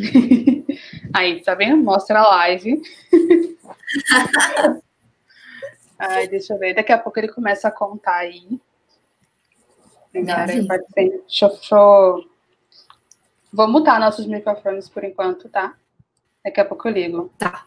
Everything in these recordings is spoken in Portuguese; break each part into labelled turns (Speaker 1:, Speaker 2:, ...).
Speaker 1: Aí, tá vendo? Mostra a live. Ai, deixa eu ver. Daqui a pouco ele começa a contar aí. Deixa, deixa eu... Vou mutar nossos microfones por enquanto, tá? Daqui a pouco eu ligo.
Speaker 2: Tá.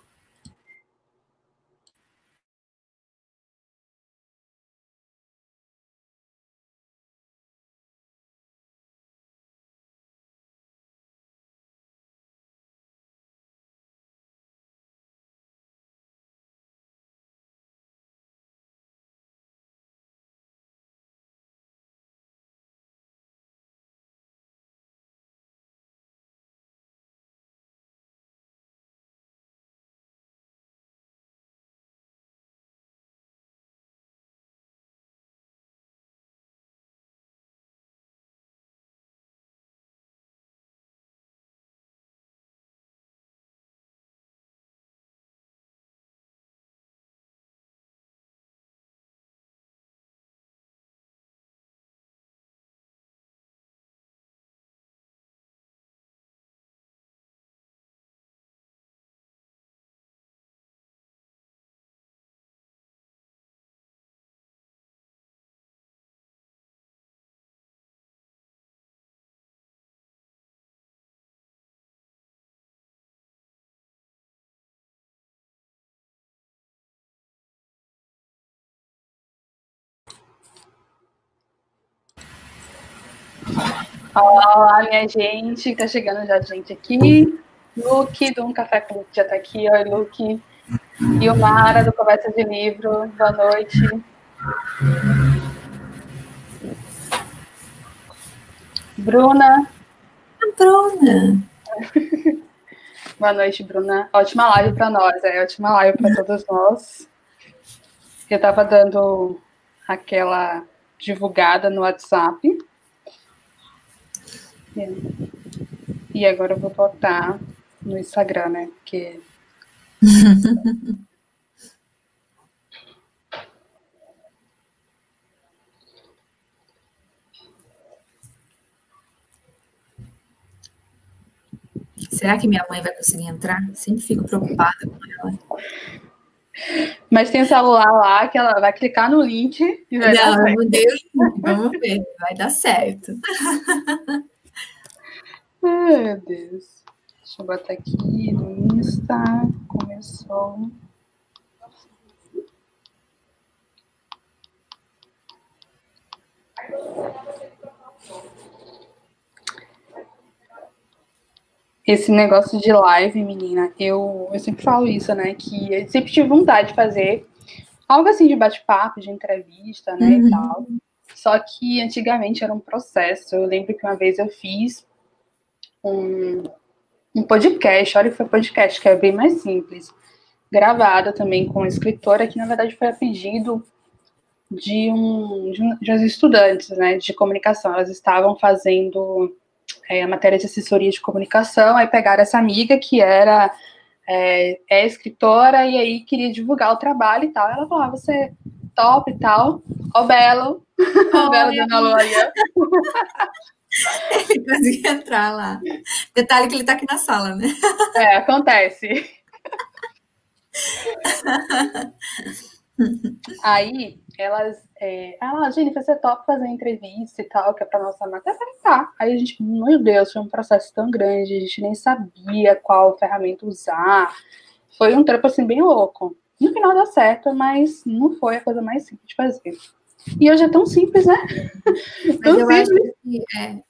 Speaker 1: Olá, minha gente, tá chegando já gente aqui. Luke, do Um Café com Luke já tá aqui. Oi, Luke. E o Mara, do Conversa de Livro. Boa noite. Bruna.
Speaker 2: Bruna.
Speaker 1: Boa noite, Bruna. Ótima live para nós, é ótima live para todos nós. Eu estava dando aquela divulgada no WhatsApp e agora eu vou botar no Instagram, né? Porque.
Speaker 2: Será que minha mãe vai conseguir entrar? Sempre fico preocupada com ela.
Speaker 1: Mas tem o celular lá que ela vai clicar no link
Speaker 2: e vai Não, dar certo. Deus, vamos ver, vai dar certo.
Speaker 1: Ai, meu Deus. Deixa eu botar aqui no Insta. Começou. Esse negócio de live, menina, eu, eu sempre falo isso, né? Que eu sempre tive vontade de fazer algo assim de bate-papo, de entrevista, né? Uhum. E tal. Só que antigamente era um processo. Eu lembro que uma vez eu fiz um, um podcast, olha que foi podcast, que é bem mais simples, gravada também com uma escritora, que na verdade foi a pedido de, um, de, um, de estudantes né, de comunicação. Elas estavam fazendo é, a matéria de assessoria de comunicação, aí pegaram essa amiga que era é, é, escritora e aí queria divulgar o trabalho e tal. Ela falou: ah, você é top e tal. Ó, Belo. Ó, Belo Dona Lória.
Speaker 2: Ele conseguiu entrar lá. Detalhe que ele está aqui na sala, né?
Speaker 1: É, acontece. Aí, elas. É, ah, Jennifer, você top fazer entrevista e tal, que é para nossa matéria. Tá. Aí a gente, meu Deus, foi um processo tão grande, a gente nem sabia qual ferramenta usar. Foi um trampo assim bem louco. No final deu certo, mas não foi a coisa mais simples de fazer. E hoje é tão simples, né?
Speaker 2: Mas eu simples. acho que é,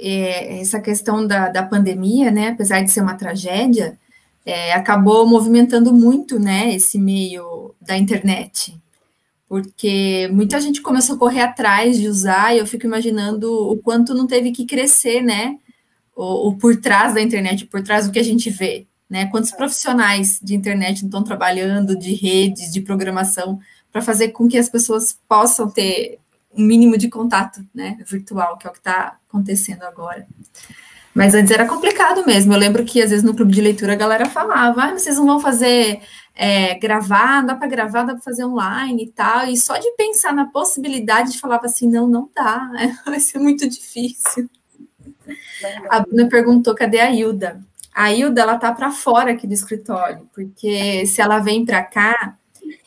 Speaker 2: é, essa questão da, da pandemia, né, apesar de ser uma tragédia, é, acabou movimentando muito, né, esse meio da internet, porque muita gente começou a correr atrás de usar, e eu fico imaginando o quanto não teve que crescer, né, o, o por trás da internet, por trás do que a gente vê, né, quantos profissionais de internet estão trabalhando, de redes, de programação, para fazer com que as pessoas possam ter um mínimo de contato, né, virtual, que é o que está acontecendo agora. Mas antes era complicado mesmo. Eu lembro que às vezes no clube de leitura a galera falava: ah, vocês não vão fazer é, gravar, dá para gravar, dá para fazer online e tal. E só de pensar na possibilidade, falava assim: não, não dá, vai ser muito difícil. A Bruna perguntou: cadê a Hilda? a Hilda ela tá para fora aqui do escritório, porque se ela vem para cá,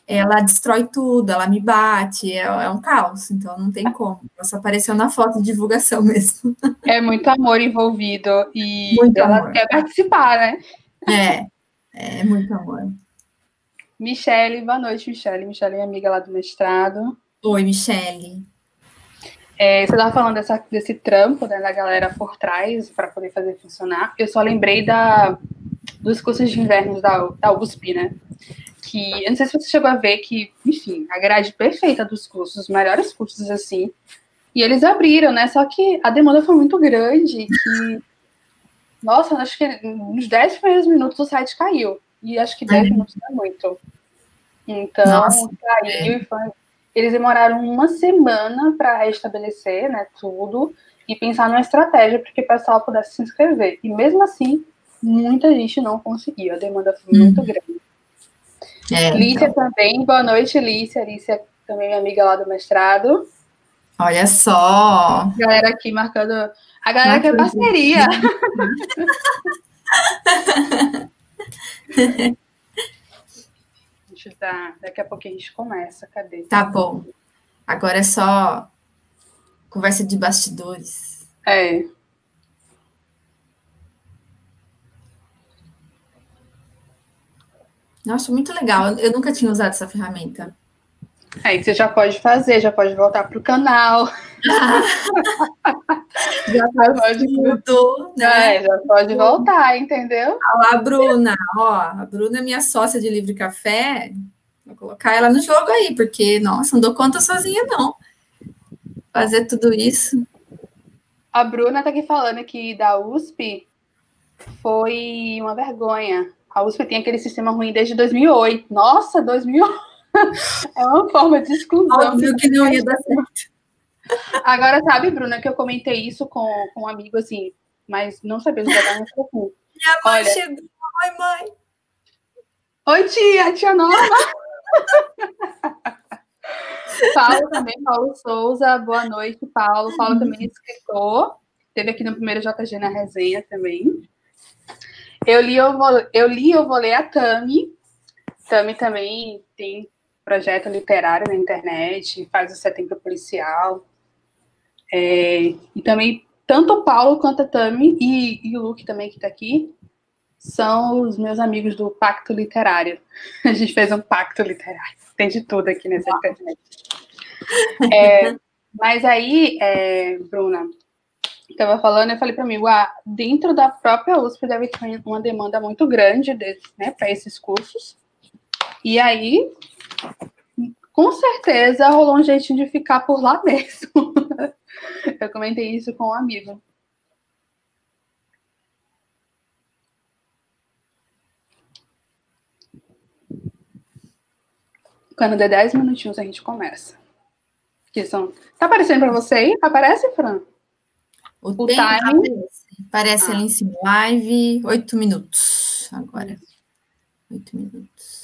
Speaker 2: ela destrói tudo, ela me bate, é, é, um caos, então não tem como. Ela só apareceu na foto de divulgação mesmo.
Speaker 1: É muito amor envolvido e muito ela amor. quer participar, né?
Speaker 2: É, é muito amor.
Speaker 1: Michele, boa noite, Michele. Michele é amiga lá do mestrado.
Speaker 2: Oi, Michele.
Speaker 1: É, você estava falando dessa, desse trampo né, da galera por trás para poder fazer funcionar. Eu só lembrei da, dos cursos de inverno da, da USP, né? Que eu não sei se você chegou a ver que, enfim, a grade perfeita dos cursos, os melhores cursos assim. E eles abriram, né? Só que a demanda foi muito grande que. Nossa, acho que nos 10 primeiros minutos o site caiu. E acho que 10 uhum. minutos não é muito. Então, Nossa, caiu é. e foi eles demoraram uma semana para restabelecer né, tudo e pensar numa estratégia para que o pessoal pudesse se inscrever. E mesmo assim, muita gente não conseguiu, a demanda foi muito hum. grande. É, Lícia então. também, boa noite, Lícia. Lícia também minha amiga lá do mestrado.
Speaker 2: Olha só!
Speaker 1: galera aqui marcando. A galera que é parceria. gente tá. Daqui a pouco a gente começa. Cadê?
Speaker 2: Tá bom. Agora é só conversa de bastidores.
Speaker 1: É.
Speaker 2: Nossa, muito legal. Eu nunca tinha usado essa ferramenta.
Speaker 1: Aí você já pode fazer, já pode voltar para o canal.
Speaker 2: já pode tudo,
Speaker 1: né? É, já pode voltar, entendeu?
Speaker 2: Olha a Bruna, ó, a Bruna é minha sócia de Livre Café. Vou colocar ela no jogo aí, porque, nossa, não dou conta sozinha, não. Fazer tudo isso.
Speaker 1: A Bruna tá aqui falando que da USP foi uma vergonha. A USP tem aquele sistema ruim desde 2008. Nossa, 2008! é uma forma de exclusão.
Speaker 2: Óbvio que não ia dar certo.
Speaker 1: Agora, sabe, Bruna, que eu comentei isso com, com um amigo, assim, mas não sabia jogar no
Speaker 2: fogo. Minha mãe Olha... chegou. Oi, mãe.
Speaker 1: Oi, tia, tia nova. Paulo também, Paulo Souza, boa noite, Paulo. Paulo também é escritor, teve aqui no primeiro JG na resenha também. Eu li, eu vou, eu li, eu vou ler a Tami. Tami também tem projeto literário na internet, faz o Setembro Policial. É, e também, tanto o Paulo quanto a Tami e, e o Luke também, que está aqui, são os meus amigos do Pacto Literário. A gente fez um pacto literário. Tem de tudo aqui nessa internet. É, mas aí, é, Bruna, estava falando, eu falei para mim, ah, dentro da própria USP deve ter uma demanda muito grande né, para esses cursos. E aí, com certeza rolou um jeitinho de ficar por lá mesmo. Eu comentei isso com um amigo. Quando der 10 minutinhos a gente começa. Que são... Tá aparecendo para você aí? Aparece, Fran?
Speaker 2: O, o time aparece. Aparece ah. ali em cima. Live, 8 minutos agora. 8 minutos.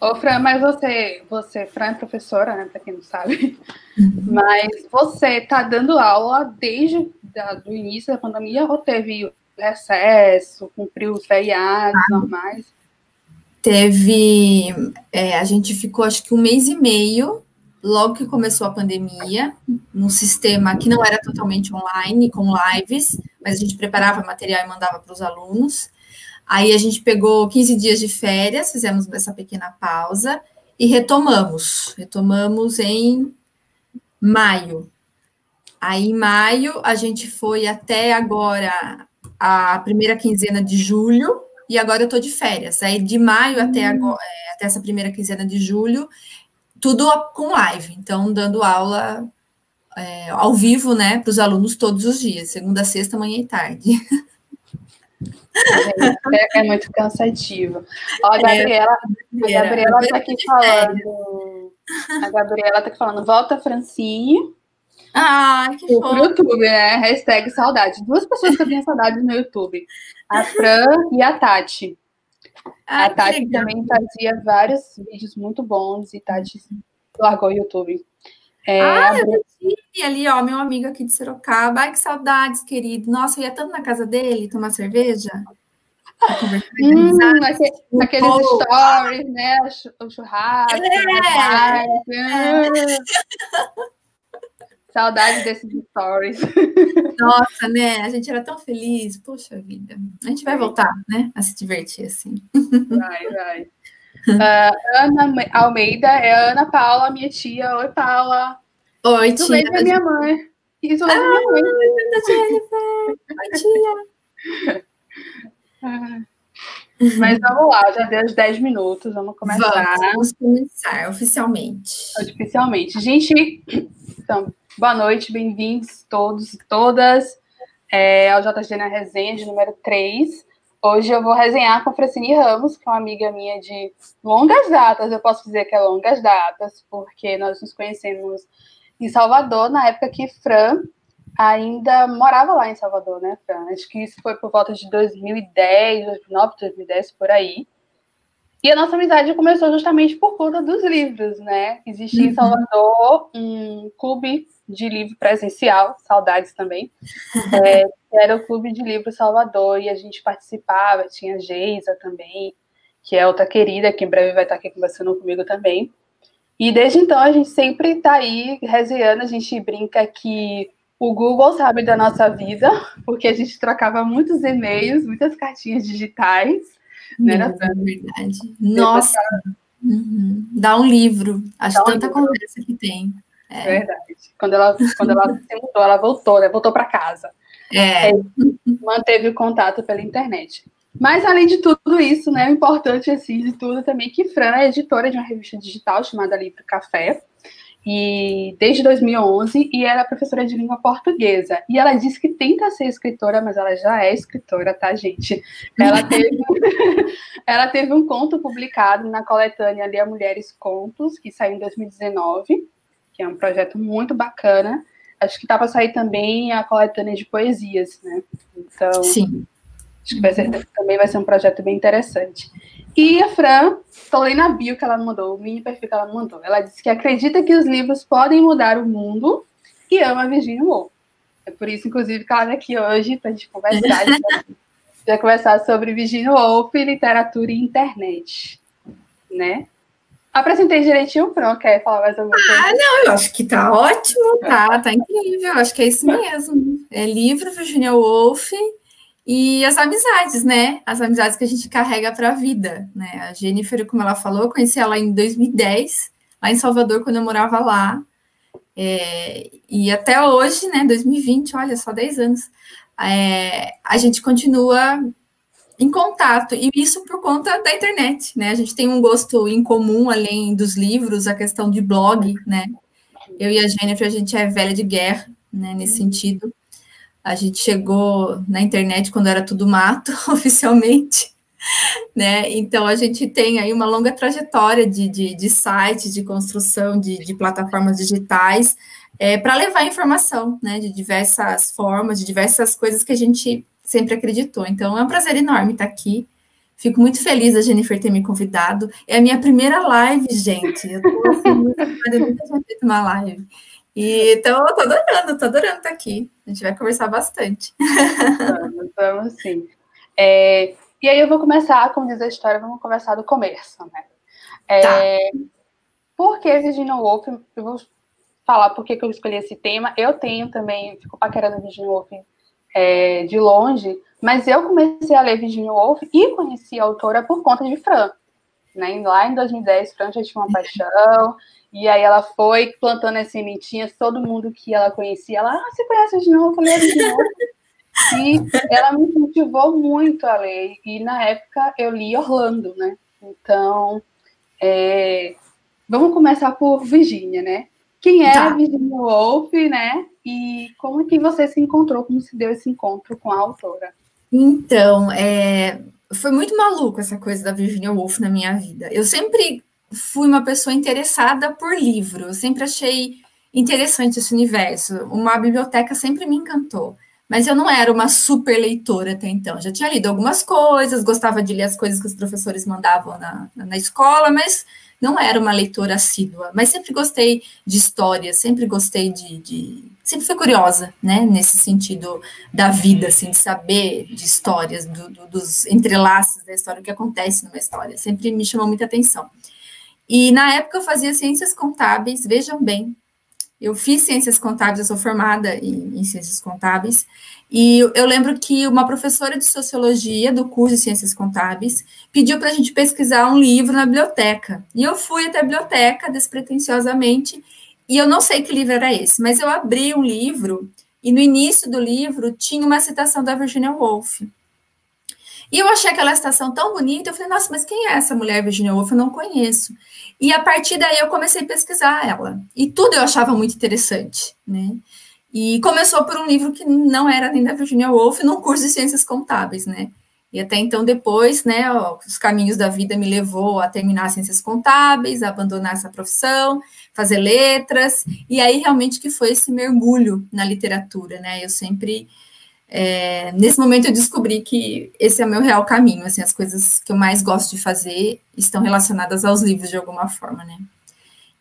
Speaker 1: Ô, Fran, mas você, você, Fran é professora, né, para quem não sabe, uhum. mas você tá dando aula desde o início da pandemia ou teve recesso, cumpriu os feriados ah, normais?
Speaker 2: Teve, é, a gente ficou acho que um mês e meio, logo que começou a pandemia, num sistema que não era totalmente online, com lives, mas a gente preparava material e mandava para os alunos. Aí a gente pegou 15 dias de férias, fizemos essa pequena pausa e retomamos. Retomamos em maio. Aí em maio a gente foi até agora a primeira quinzena de julho e agora eu tô de férias. Aí de maio até hum. agora, é, até essa primeira quinzena de julho, tudo com live. Então dando aula é, ao vivo, né, para os alunos todos os dias, segunda, sexta, manhã e tarde.
Speaker 1: É, é, muito cansativo. Ó, a é, Gabriela, a Gabriela tá aqui falando. A Gabriela tá aqui falando, volta Francine.
Speaker 2: Ah, que fofo.
Speaker 1: No YouTube, né? Hashtag saudade. Duas pessoas que eu tenho saudade no YouTube. A Fran e a Tati. Ah, a Tati também fazia vários vídeos muito bons e Tati largou o YouTube.
Speaker 2: É, ah, eu ali, ó, meu amigo aqui de Sorocaba. Ai, que saudades, querido. Nossa, eu ia tanto na casa dele tomar cerveja.
Speaker 1: Hum, aquele, aqueles stories, né? O churrasco. É. Né? Saudade desses stories.
Speaker 2: Nossa, né? A gente era tão feliz. Poxa vida. A gente vai voltar, né? A se divertir assim.
Speaker 1: Vai, vai. Uh, Ana Almeida é Ana Paula, minha tia. Oi, Paula.
Speaker 2: Oi, Isso tia.
Speaker 1: Isso é minha mãe. Isso é ah, minha mãe. Oi, tia. Mas vamos lá, já deu os 10 minutos, vamos começar.
Speaker 2: Vamos começar oficialmente.
Speaker 1: Oficialmente. Gente, então, boa noite, bem-vindos todos e todas é, ao JG na Resenha de número 3. Hoje eu vou resenhar com a Francine Ramos, que é uma amiga minha de longas datas, eu posso dizer que é longas datas, porque nós nos conhecemos em Salvador, na época que Fran ainda morava lá em Salvador, né, Fran? Acho que isso foi por volta de 2010, 2009, 2010, por aí. E a nossa amizade começou justamente por conta dos livros, né? Existia uhum. em Salvador um clube de livro presencial, saudades também, é, era o Clube de Livro Salvador, e a gente participava, tinha Geisa também, que é outra querida, que em breve vai estar aqui conversando comigo também. E desde então a gente sempre está aí resenhando, a gente brinca que o Google sabe da nossa vida, porque a gente trocava muitos e-mails, muitas cartinhas digitais.
Speaker 2: Né, é verdade. Nossa, uhum. dá um livro. Acho dá tanta um conversa que tem.
Speaker 1: É. Verdade. Quando ela, quando ela se mudou, ela voltou, né? Voltou para casa.
Speaker 2: É. é.
Speaker 1: Manteve o contato pela internet. Mas, além de tudo isso, né, o importante, assim, de tudo também, que Fran é editora de uma revista digital chamada Livro Café, e desde 2011, e ela é professora de língua portuguesa. E ela disse que tenta ser escritora, mas ela já é escritora, tá, gente? Ela teve, ela teve um conto publicado na coletânea Lia Mulheres Contos, que saiu em 2019, que é um projeto muito bacana. Acho que tá para sair também a coletânea de poesias, né? Então,
Speaker 2: Sim.
Speaker 1: acho que vai ser, também vai ser um projeto bem interessante. E a Fran, estou lendo a bio que ela mandou, o mini perfil que ela mandou. Ela disse que acredita que os livros podem mudar o mundo e ama Virginia Woolf. É por isso, inclusive, que ela está aqui hoje para a gente conversar. vai conversar sobre Virginia Woolf, literatura e internet, né? Apresentei direitinho, pronto, quer falar mais alguma coisa?
Speaker 2: Ah, não, eu acho que tá ótimo, tá, tá incrível, acho que é isso mesmo. É livro Virginia Woolf e as amizades, né? As amizades que a gente carrega para a vida, né? A Jennifer, como ela falou, eu conheci ela em 2010, lá em Salvador, quando eu morava lá. É, e até hoje, né, 2020, olha, só 10 anos, é, a gente continua em contato, e isso por conta da internet, né? A gente tem um gosto em comum, além dos livros, a questão de blog, né? Eu e a Jennifer, a gente é velha de guerra, né, nesse sentido. A gente chegou na internet quando era tudo mato, oficialmente, né? Então a gente tem aí uma longa trajetória de, de, de sites, de construção de, de plataformas digitais, é, para levar informação, né? De diversas formas, de diversas coisas que a gente sempre acreditou. Então é um prazer enorme estar aqui. Fico muito feliz a Jennifer ter me convidado. É a minha primeira live, gente. Eu tô assim, muito eu nunca tinha feito uma live. E então, eu tô adorando, tô adorando estar aqui. A gente vai conversar bastante.
Speaker 1: Vamos, vamos sim. É, e aí eu vou começar, como diz a história, vamos começar do começo, né? É, tá. Por que Virginia Woolf? Eu vou falar por que eu escolhi esse tema. Eu tenho também, fico paquerando Virginia Woolf é, de longe, mas eu comecei a ler Virginia Woolf e conheci a autora por conta de Fran. Né? Lá em 2010, Fran já tinha uma paixão, e aí ela foi plantando as sementinhas, todo mundo que ela conhecia, ela, ah, você conhece Virginia Woolf? Eu falei, Virginia Woolf. E ela me motivou muito a ler, e na época eu li Orlando, né? Então, é, vamos começar por Virginia, né? Quem é tá. a Virginia Woolf, né? E como que você se encontrou, como se deu esse encontro com a autora?
Speaker 2: Então, é, foi muito maluco essa coisa da Virginia Woolf na minha vida. Eu sempre fui uma pessoa interessada por livro, eu sempre achei interessante esse universo. Uma biblioteca sempre me encantou. Mas eu não era uma super leitora até então. Já tinha lido algumas coisas, gostava de ler as coisas que os professores mandavam na, na escola, mas não era uma leitora assídua. Mas sempre gostei de história, sempre gostei de, de. sempre fui curiosa, né? Nesse sentido da vida, assim, de saber de histórias, do, do, dos entrelaços da história, o que acontece numa história. Sempre me chamou muita atenção. E na época eu fazia ciências contábeis, vejam bem, eu fiz ciências contábeis, eu sou formada em, em, ciências contábeis, e eu lembro que uma professora de sociologia do curso de ciências contábeis pediu para a gente pesquisar um livro na biblioteca. E eu fui até a biblioteca despretensiosamente, e eu não sei que livro era esse, mas eu abri um livro, e no início do livro tinha uma citação da Virginia Woolf. E eu achei aquela estação tão bonita, eu falei, nossa, mas quem é essa mulher Virginia Woolf? Eu não conheço. E a partir daí eu comecei a pesquisar ela. E tudo eu achava muito interessante, né? E começou por um livro que não era nem da Virginia Woolf, num curso de ciências contábeis, né? E até então, depois, né, ó, os caminhos da vida me levou a terminar ciências contábeis, a abandonar essa profissão, fazer letras, e aí realmente que foi esse mergulho na literatura, né? Eu sempre é, nesse momento eu descobri que esse é o meu real caminho, assim, as coisas que eu mais gosto de fazer estão relacionadas aos livros de alguma forma, né?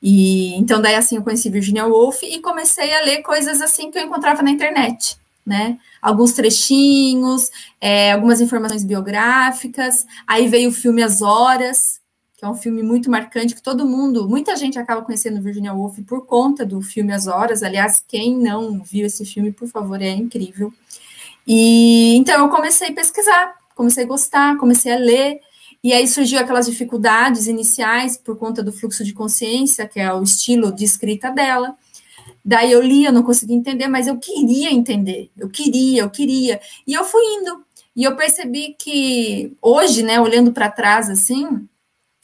Speaker 2: E então daí assim eu conheci Virginia Woolf e comecei a ler coisas assim que eu encontrava na internet, né? Alguns trechinhos, é, algumas informações biográficas. Aí veio o filme As Horas, que é um filme muito marcante que todo mundo, muita gente acaba conhecendo Virginia Woolf por conta do filme As Horas. Aliás, quem não viu esse filme, por favor, é incrível. E então eu comecei a pesquisar, comecei a gostar, comecei a ler, e aí surgiu aquelas dificuldades iniciais por conta do fluxo de consciência, que é o estilo de escrita dela. Daí eu lia, não conseguia entender, mas eu queria entender, eu queria, eu queria. E eu fui indo. E eu percebi que hoje, né, olhando para trás assim,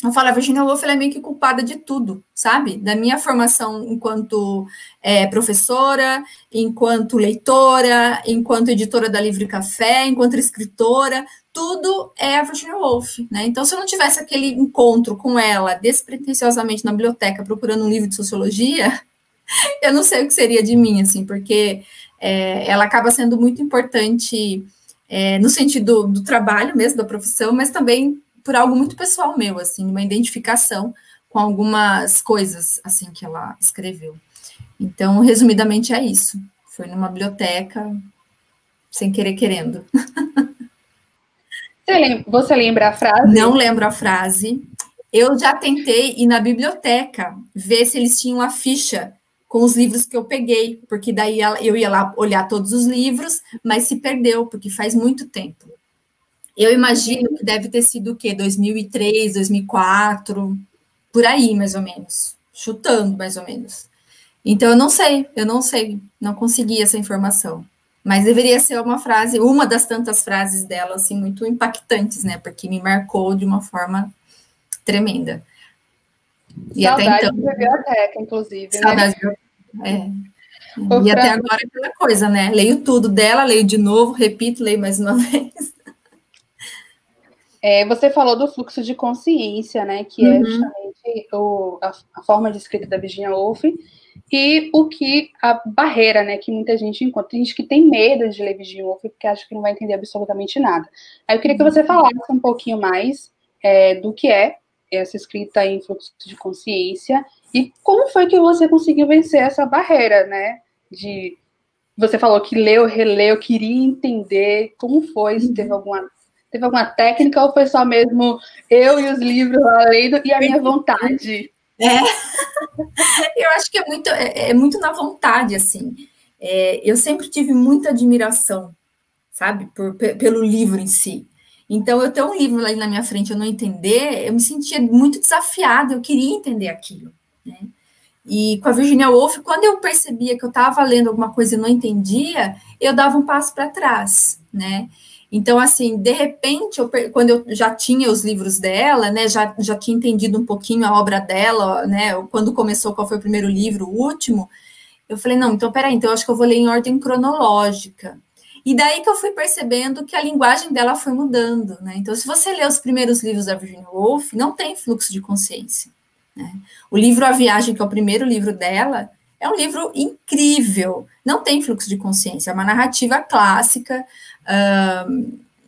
Speaker 2: eu falo, a Virginia Woolf é meio que culpada de tudo, sabe? Da minha formação enquanto é, professora, enquanto leitora, enquanto editora da Livre Café, enquanto escritora, tudo é a Virginia Woolf, né? Então, se eu não tivesse aquele encontro com ela despretensiosamente na biblioteca procurando um livro de sociologia, eu não sei o que seria de mim, assim, porque é, ela acaba sendo muito importante é, no sentido do trabalho mesmo, da profissão, mas também por algo muito pessoal meu, assim, uma identificação com algumas coisas, assim, que ela escreveu. Então, resumidamente, é isso. Foi numa biblioteca, sem querer querendo.
Speaker 1: Você lembra, você lembra a frase?
Speaker 2: Não lembro a frase. Eu já tentei ir na biblioteca ver se eles tinham a ficha com os livros que eu peguei, porque daí eu ia lá olhar todos os livros, mas se perdeu, porque faz muito tempo. Eu imagino que deve ter sido o quê? 2003, 2004, por aí, mais ou menos. Chutando, mais ou menos. Então, eu não sei, eu não sei, não consegui essa informação. Mas deveria ser uma frase, uma das tantas frases dela, assim, muito impactantes, né? Porque me marcou de uma forma tremenda.
Speaker 1: E Saudade até então. biblioteca, inclusive. Né? Saudade
Speaker 2: né? É. e até agora é aquela coisa, né? Leio tudo dela, leio de novo, repito, leio mais uma vez.
Speaker 1: É, você falou do fluxo de consciência, né? Que é uhum. é justamente o, a, a, forma de escrita da Virginia Woolf e o que a barreira, né? Que muita gente encontra. Tem gente que tem medo de ler Virginia Woolf porque acha que não vai entender absolutamente nada. Aí eu queria que você uhum. falasse um pouquinho mais é, do que é essa escrita em fluxo de consciência e como foi que você conseguiu vencer essa barreira, né? De você falou que leu, releu, queria entender como foi, se teve uhum. alguma Teve alguma técnica ou foi só mesmo eu e os livros lá lendo e a minha vontade?
Speaker 2: É. eu acho que é muito, é, é muito na vontade, assim. É, eu sempre tive muita admiração, sabe, por, pelo livro em si. Então, eu ter um livro ali na minha frente eu não entender, eu me sentia muito desafiada, eu queria entender aquilo, né? E com a Virginia Woolf, quando eu percebia que eu estava lendo alguma coisa e não entendia, eu dava um passo para trás, né? Então, assim, de repente, eu, quando eu já tinha os livros dela, né, já, já tinha entendido um pouquinho a obra dela, né, quando começou, qual foi o primeiro livro, o último, eu falei, não, então, peraí, então eu acho que eu vou ler em ordem cronológica. E daí que eu fui percebendo que a linguagem dela foi mudando, né? Então, se você ler os primeiros livros da Virginia Woolf, não tem fluxo de consciência. Né? O livro A Viagem, que é o primeiro livro dela, é um livro incrível, não tem fluxo de consciência, é uma narrativa clássica,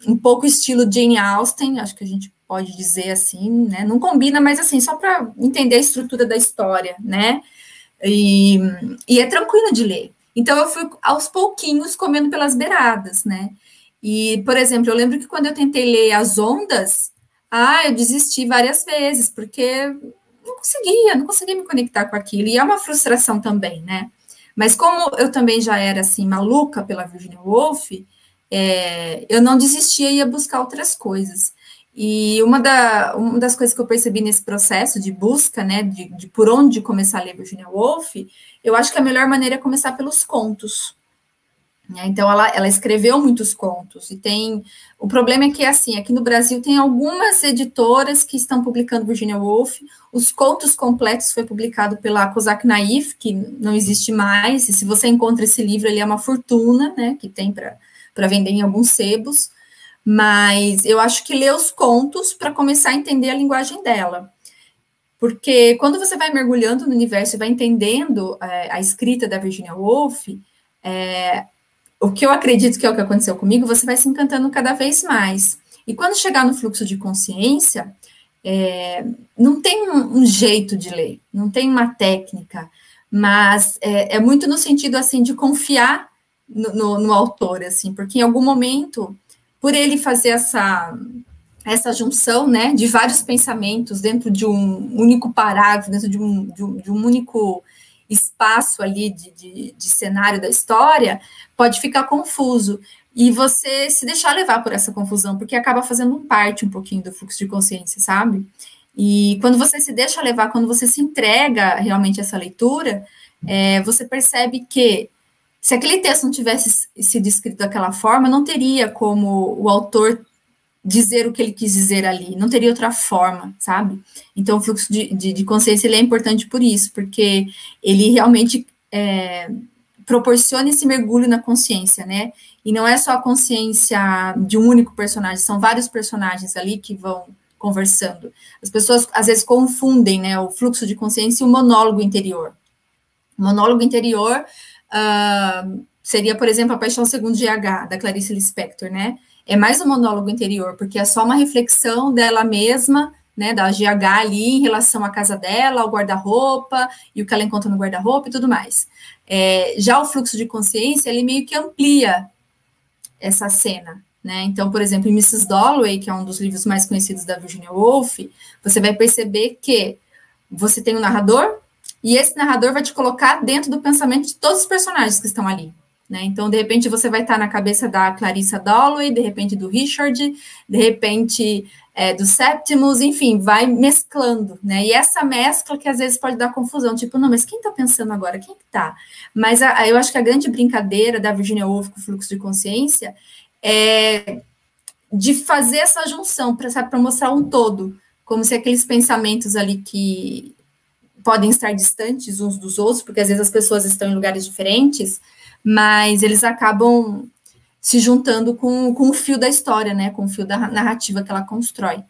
Speaker 2: um, pouco estilo Jane Austen, acho que a gente pode dizer assim, né? Não combina, mas assim, só para entender a estrutura da história, né? E, e é tranquilo de ler. Então eu fui aos pouquinhos comendo pelas beiradas, né? E, por exemplo, eu lembro que quando eu tentei ler As Ondas, ah, eu desisti várias vezes, porque não conseguia, não conseguia me conectar com aquilo. E é uma frustração também, né? Mas como eu também já era assim maluca pela Virginia Woolf, é, eu não desistia e ia buscar outras coisas. E uma, da, uma das coisas que eu percebi nesse processo de busca, né, de, de por onde começar a ler Virginia Woolf, eu acho que a melhor maneira é começar pelos contos. Né? Então, ela, ela escreveu muitos contos, e tem. O problema é que, assim, aqui no Brasil tem algumas editoras que estão publicando Virginia Woolf. Os contos completos foi publicado pela Kozak Naif, que não existe mais, e se você encontra esse livro, ele é uma fortuna, né, que tem para vender em alguns sebos. Mas eu acho que ler os contos para começar a entender a linguagem dela. Porque quando você vai mergulhando no universo e vai entendendo é, a escrita da Virginia Woolf, é, o que eu acredito que é o que aconteceu comigo, você vai se encantando cada vez mais. E quando chegar no fluxo de consciência, é, não tem um, um, jeito de ler, não tem uma técnica, mas é, é muito no sentido assim de confiar no, no, autor, assim, porque em algum momento, por ele fazer essa essa junção, né, de vários pensamentos dentro de um único parágrafo, dentro de um, de um, de um único espaço ali de, de, de cenário da história, pode ficar confuso. E você se deixar levar por essa confusão, porque acaba fazendo parte um pouquinho do fluxo de consciência, sabe? E quando você se deixa levar, quando você se entrega realmente a essa leitura, é, você percebe que se aquele texto não tivesse sido escrito daquela forma, não teria como o autor dizer o que ele quis dizer ali, não teria outra forma, sabe? Então, o fluxo de, de, de consciência ele é importante por isso, porque ele realmente é, proporciona esse mergulho na consciência, né? E não é só a consciência de um único personagem, são vários personagens ali que vão conversando. As pessoas às vezes confundem, né, o fluxo de consciência e o monólogo interior. O monólogo interior uh, seria, por exemplo, a Paixão Segundo GH, da Clarice Lispector, né? é mais um monólogo interior, porque é só uma reflexão dela mesma, né, da GH ali em relação à casa dela, ao guarda-roupa, e o que ela encontra no guarda-roupa e tudo mais. É, já o fluxo de consciência, ele meio que amplia essa cena, né? Então, por exemplo, em Mrs. Dalloway, que é um dos livros mais conhecidos da Virginia Woolf, você vai perceber que você tem um narrador, e esse narrador vai te colocar dentro do pensamento de todos os personagens que estão ali. Né? Então, de repente, você vai estar na cabeça da Clarissa Dalloway, de repente do Richard, de repente é, do Septimus, enfim, vai mesclando, né? E essa mescla que às vezes pode dar confusão, tipo, não, mas quem está pensando agora? Quem está? Mas a, eu acho que a grande brincadeira da Virginia Woolf com o fluxo de consciência é de fazer essa junção para mostrar um todo, como se aqueles pensamentos ali que podem estar distantes uns dos outros, porque às vezes as pessoas estão em lugares diferentes, mas eles acabam se juntando com, com o fio da história, né? Com o fio da narrativa que ela constrói.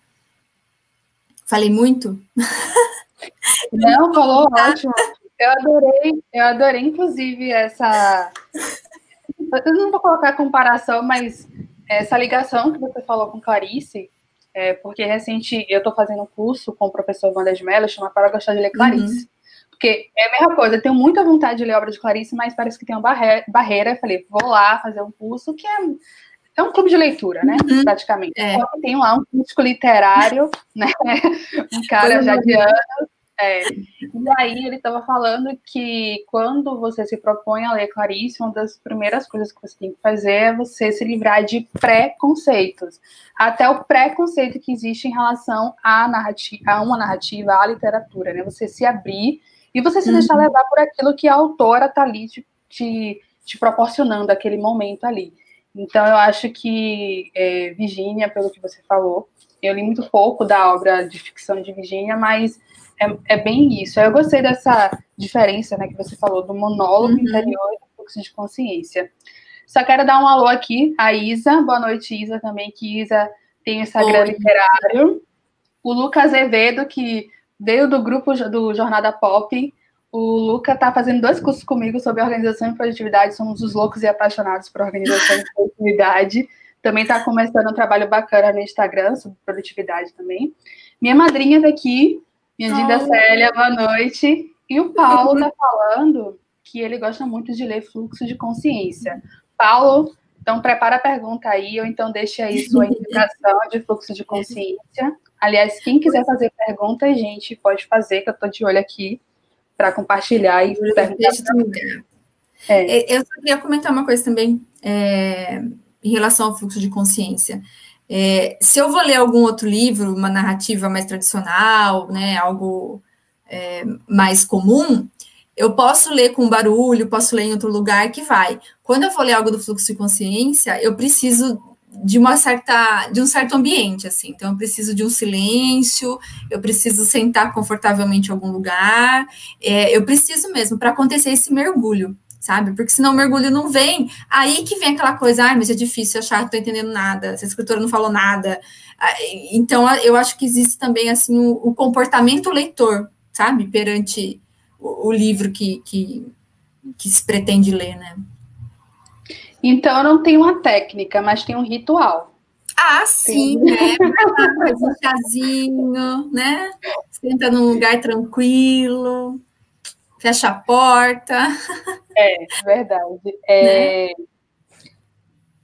Speaker 2: Falei muito?
Speaker 1: Não, falou ótimo. Eu adorei, eu adorei, inclusive, essa. Eu não vou colocar comparação, mas essa ligação que você falou com Clarice, é, porque recente eu estou fazendo um curso com o professor de Mello, chama Para Gostar de Ler Clarice. Uhum. Porque é a mesma coisa, eu tenho muita vontade de ler obra de Clarice, mas parece que tem uma barreira. barreira. Eu falei, vou lá fazer um curso que é, é um clube de leitura, né? Uhum. Praticamente. É. Só que tem lá um crítico literário, né? Um cara já de anos. É. E aí ele estava falando que quando você se propõe a ler Clarice, uma das primeiras coisas que você tem que fazer é você se livrar de preconceitos. Até o preconceito que existe em relação à narrativa, a uma narrativa, à literatura, né? Você se abrir e você se uhum. deixar levar por aquilo que a autora está ali te, te, te, proporcionando aquele momento ali. Então, eu acho que é, Virginia, pelo que você falou, eu li muito pouco da obra de ficção de Virginia, mas é, é bem isso. Eu gostei dessa diferença né, que você falou do monólogo uhum. interior e do fluxo de consciência. Só quero dar um alô aqui a Isa. Boa noite, Isa, também, que Isa tem o Instagram Oi. literário. O Lucas Azevedo, que veio do grupo do Jornada Pop. O Luca está fazendo dois cursos comigo sobre organização e produtividade. Somos os loucos e apaixonados por organização e produtividade. Também está começando um trabalho bacana no Instagram sobre produtividade também. Minha madrinha daqui, minha Dinda Célia, boa noite. E o Paulo está falando que ele gosta muito de ler Fluxo de Consciência. Paulo, então prepara a pergunta aí, ou então deixe aí sua indicação de fluxo de consciência. Aliás, quem quiser fazer pergunta, gente, pode fazer, que eu estou de olho aqui para compartilhar e perguntar.
Speaker 2: É. Eu só queria comentar uma coisa também é, em relação ao fluxo de consciência. É, se eu vou ler algum outro livro, uma narrativa mais tradicional, né, algo é, mais comum, eu posso ler com barulho, posso ler em outro lugar que vai. Quando eu vou ler algo do fluxo de consciência, eu preciso de uma certa de um certo ambiente assim. Então eu preciso de um silêncio eu preciso sentar confortavelmente em algum lugar. É, eu preciso mesmo para acontecer esse mergulho sabe? Porque senão o mergulho não vem. Aí que vem aquela coisa ai mas é difícil achar não tô entendendo nada essa escritora não falou nada. Então eu acho que existe também assim o, o comportamento leitor sabe? Perante o, o livro que, que que se pretende ler né?
Speaker 1: Então, não tenho uma técnica, mas tem um ritual.
Speaker 2: Ah, sim, né? Faz um chazinho, né? Senta num lugar tranquilo, fecha a porta.
Speaker 1: É, verdade. É... Né?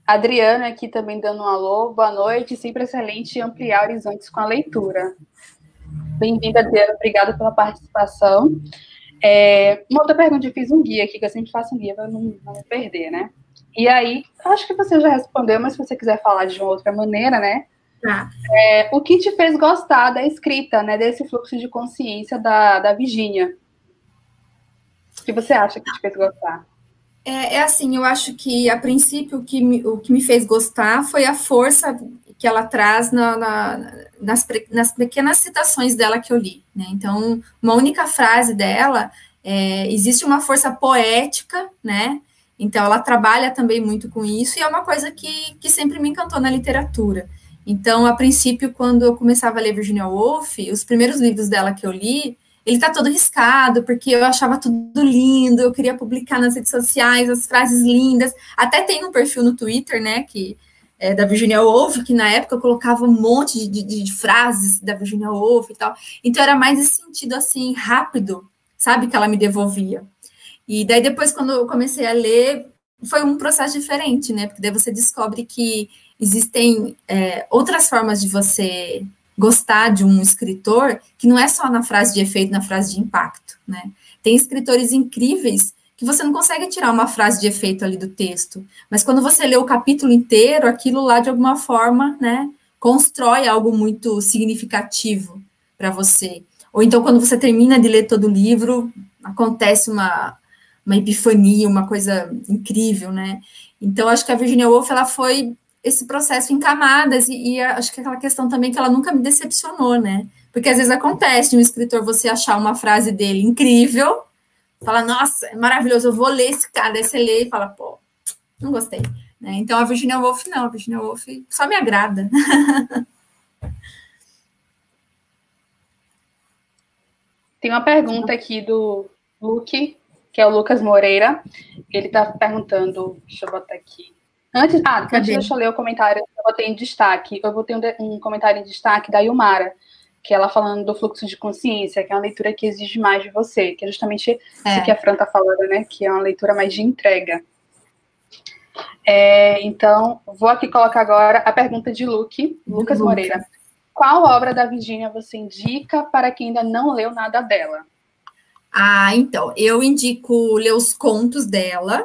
Speaker 1: Adriana aqui também dando um alô. Boa noite, sempre excelente ampliar horizontes com a leitura. Bem-vinda, Adriana. Obrigada pela participação. É... Uma outra pergunta, eu fiz um guia aqui, que eu sempre faço um guia para não, não me perder, né? E aí, acho que você já respondeu, mas se você quiser falar de uma outra maneira, né? Tá. É, o que te fez gostar da escrita, né? Desse fluxo de consciência da, da Virginia? Que você acha que te fez gostar?
Speaker 2: É, é assim, eu acho que a princípio o que, me, o que me fez gostar foi a força que ela traz na, na, nas, nas pequenas citações dela que eu li. Né? Então, uma única frase dela, é, existe uma força poética, né? Então, ela trabalha também muito com isso, e é uma coisa que, que sempre me encantou na literatura. Então, a princípio, quando eu começava a ler Virginia Woolf, os primeiros livros dela que eu li, ele tá todo riscado, porque eu achava tudo lindo, eu queria publicar nas redes sociais as frases lindas. Até tem um perfil no Twitter, né, que é da Virginia Woolf, que na época eu colocava um monte de, de, de frases da Virginia Woolf e tal. Então, era mais esse sentido, assim, rápido, sabe, que ela me devolvia. E daí depois, quando eu comecei a ler, foi um processo diferente, né? Porque daí você descobre que existem é, outras formas de você gostar de um escritor, que não é só na frase de efeito, na frase de impacto, né? Tem escritores incríveis que você não consegue tirar uma frase de efeito ali do texto, mas quando você lê o capítulo inteiro, aquilo lá de alguma forma, né, constrói algo muito significativo para você. Ou então quando você termina de ler todo o livro, acontece uma uma epifania, uma coisa incrível, né? Então, acho que a Virginia Woolf, ela foi esse processo em camadas, e, e acho que aquela questão também que ela nunca me decepcionou, né? Porque às vezes acontece um escritor você achar uma frase dele incrível, fala, nossa, é maravilhoso, eu vou ler esse cara, daí você lê e fala, pô, não gostei. Né? Então a Virginia Woolf não, a Virginia Woolf só me agrada.
Speaker 1: Tem uma pergunta aqui do Luke que é o Lucas Moreira. Ele está perguntando, deixa eu botar aqui. Antes, ah, antes deixa eu ler o comentário eu botei em destaque. Eu botei um, um comentário em destaque da Yumara, que ela falando do fluxo de consciência, que é uma leitura que exige mais de você, que é justamente é. isso que a Fran está falando, né? Que é uma leitura mais de entrega. É, então, vou aqui colocar agora a pergunta de Luke, Lucas Moreira. Qual obra da Virginia você indica para quem ainda não leu nada dela?
Speaker 2: Ah, então, eu indico ler os contos dela,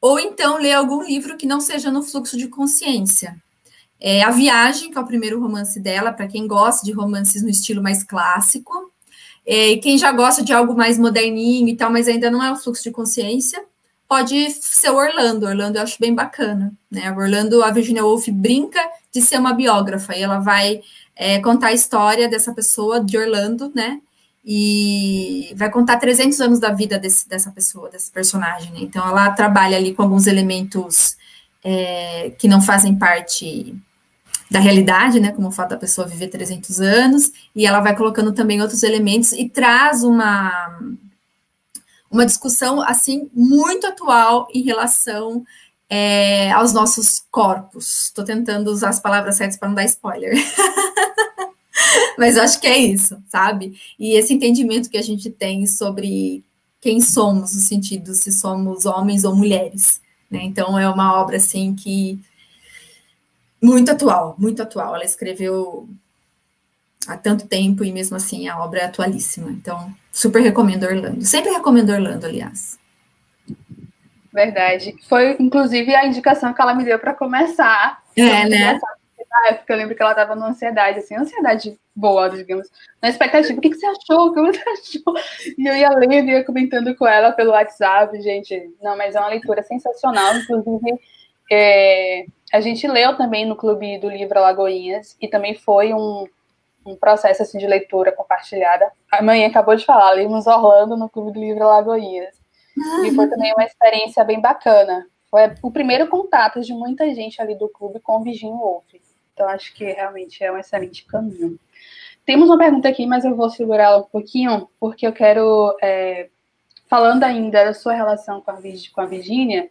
Speaker 2: ou então ler algum livro que não seja no fluxo de consciência. É A Viagem, que é o primeiro romance dela, para quem gosta de romances no estilo mais clássico. É, quem já gosta de algo mais moderninho e tal, mas ainda não é o fluxo de consciência, pode ser o Orlando. Orlando eu acho bem bacana. Né? Orlando, a Virginia Woolf brinca de ser uma biógrafa, e ela vai é, contar a história dessa pessoa, de Orlando, né? E vai contar 300 anos da vida desse, dessa pessoa, desse personagem. Né? Então, ela trabalha ali com alguns elementos é, que não fazem parte da realidade, né, como o fato da pessoa viver 300 anos, e ela vai colocando também outros elementos e traz uma uma discussão assim muito atual em relação é, aos nossos corpos. Estou tentando usar as palavras certas para não dar spoiler. Mas eu acho que é isso, sabe? E esse entendimento que a gente tem sobre quem somos, no sentido se somos homens ou mulheres. Né? Então é uma obra assim que muito atual, muito atual. Ela escreveu há tanto tempo e mesmo assim a obra é atualíssima. Então, super recomendo Orlando. Sempre recomendo Orlando, aliás.
Speaker 1: Verdade. Foi, inclusive, a indicação que ela me deu para começar.
Speaker 2: É, né?
Speaker 1: Na época, eu lembro que ela estava numa ansiedade, assim, ansiedade boa, digamos, na expectativa. O que, que você achou? O que você achou? E eu ia lendo e ia comentando com ela pelo WhatsApp, gente. Não, mas é uma leitura sensacional. Inclusive, é, a gente leu também no Clube do Livro Alagoinhas e também foi um, um processo assim, de leitura compartilhada. A mãe acabou de falar, lemos Orlando no Clube do Livro Alagoinhas. E foi também uma experiência bem bacana. Foi o primeiro contato de muita gente ali do clube com o Virginia Woolf. Então, acho que realmente é um excelente caminho. Temos uma pergunta aqui, mas eu vou segurá-la um pouquinho, porque eu quero, é, falando ainda da sua relação com a, com a Virginia,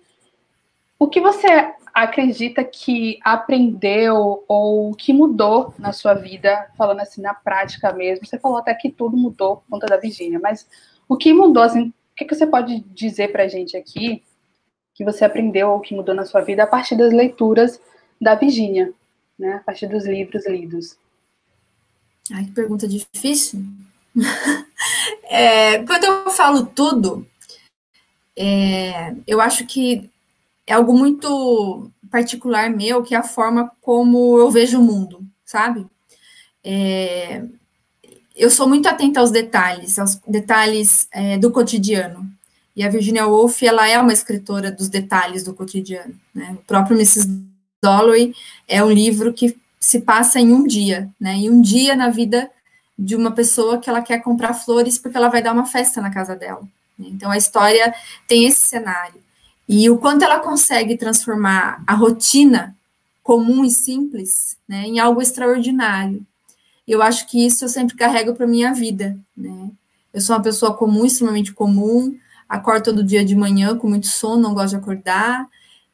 Speaker 1: o que você acredita que aprendeu ou que mudou na sua vida, falando assim na prática mesmo? Você falou até que tudo mudou por conta da Virginia, mas o que mudou, assim, o que, você pode dizer para a gente aqui que você aprendeu ou que mudou na sua vida a partir das leituras da Virginia, né? A partir dos livros lidos.
Speaker 2: Ai, que pergunta difícil. é, quando eu falo tudo, é, eu acho que é algo muito particular meu, que é a forma como eu vejo o mundo, sabe? É, eu sou muito atenta aos detalhes, aos detalhes é, do cotidiano. E a Virginia Woolf, ela é uma escritora dos detalhes do cotidiano. Né? O próprio Mrs. Dalloway é um livro que se passa em um dia, né? Em um dia na vida de uma pessoa que ela quer comprar flores porque ela vai dar uma festa na casa dela. Né? Então a história tem esse cenário. E o quanto ela consegue transformar a rotina comum e simples né, em algo extraordinário. Eu acho que isso eu sempre carrego para minha vida. Né? Eu sou uma pessoa comum, extremamente comum, acordo todo dia de manhã com muito sono, não gosto de acordar,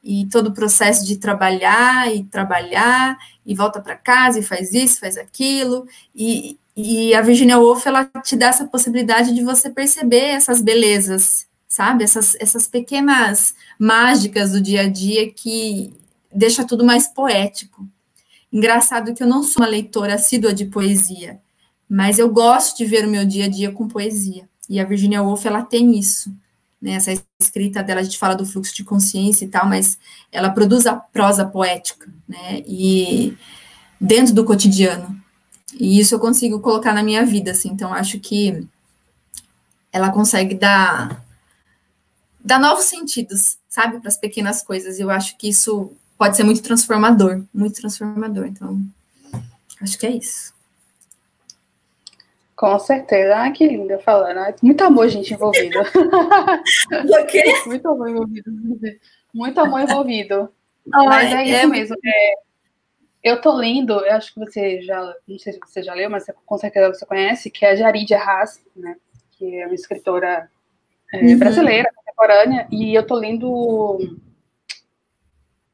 Speaker 2: e todo o processo de trabalhar e trabalhar, e volta para casa e faz isso, faz aquilo, e, e a Virginia Woolf, ela te dá essa possibilidade de você perceber essas belezas sabe? Essas, essas pequenas mágicas do dia a dia que deixa tudo mais poético. Engraçado que eu não sou uma leitora assídua de poesia, mas eu gosto de ver o meu dia a dia com poesia. E a Virginia Woolf, ela tem isso. Né? Essa escrita dela, a gente fala do fluxo de consciência e tal, mas ela produz a prosa poética, né? E dentro do cotidiano. E isso eu consigo colocar na minha vida, assim. Então, acho que ela consegue dar dá novos sentidos, sabe, para as pequenas coisas. Eu acho que isso pode ser muito transformador, muito transformador. Então, acho que é isso.
Speaker 1: Com certeza. Ah, que linda falando. Muito amor, gente, envolvido.
Speaker 2: O quê?
Speaker 1: Muito amor envolvido. Muito amor envolvido. mas é, é isso mesmo. É, eu tô lendo, eu acho que você já, não sei se você já leu, mas com certeza você conhece, que é a Jarid Arras, né? Que é uma escritora é, uhum. brasileira, contemporânea, e eu tô lendo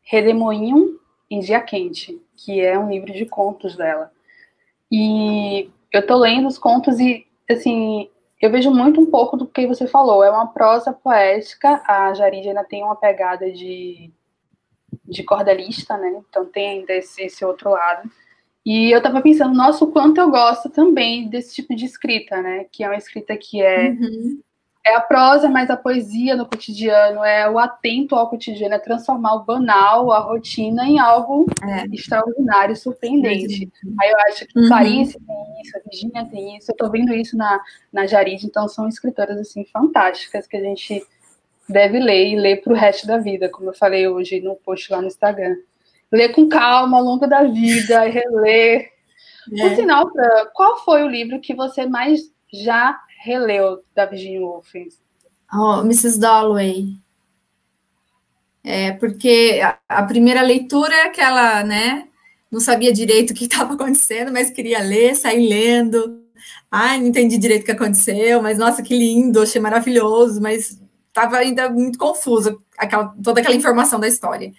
Speaker 1: Redemoinho em Dia Quente, que é um livro de contos dela. E eu tô lendo os contos e, assim, eu vejo muito um pouco do que você falou. É uma prosa poética, a Jarid ainda tem uma pegada de, de cordelista, né? Então tem ainda esse, esse outro lado. E eu tava pensando, nossa, o quanto eu gosto também desse tipo de escrita, né? Que é uma escrita que é uhum é a prosa, mas a poesia no cotidiano, é o atento ao cotidiano, é transformar o banal, a rotina, em algo é. extraordinário, surpreendente. Aí eu acho que uhum. Clarice tem isso, a Virginia tem isso, eu tô vendo isso na, na Jarid, então são escritoras, assim, fantásticas, que a gente deve ler e ler para o resto da vida, como eu falei hoje no post lá no Instagram. Ler com calma ao longo da vida, reler. É. Por sinal, qual foi o livro que você mais já releu da Virginia Woolf?
Speaker 2: Oh, Mrs. Dalloway. É, porque a, a, primeira leitura é aquela, né? Não sabia direito o que estava acontecendo, mas queria ler, sair lendo. Ai, não entendi direito o que aconteceu, mas nossa, que lindo, achei maravilhoso, mas estava ainda muito confuso aquela, toda aquela informação da história.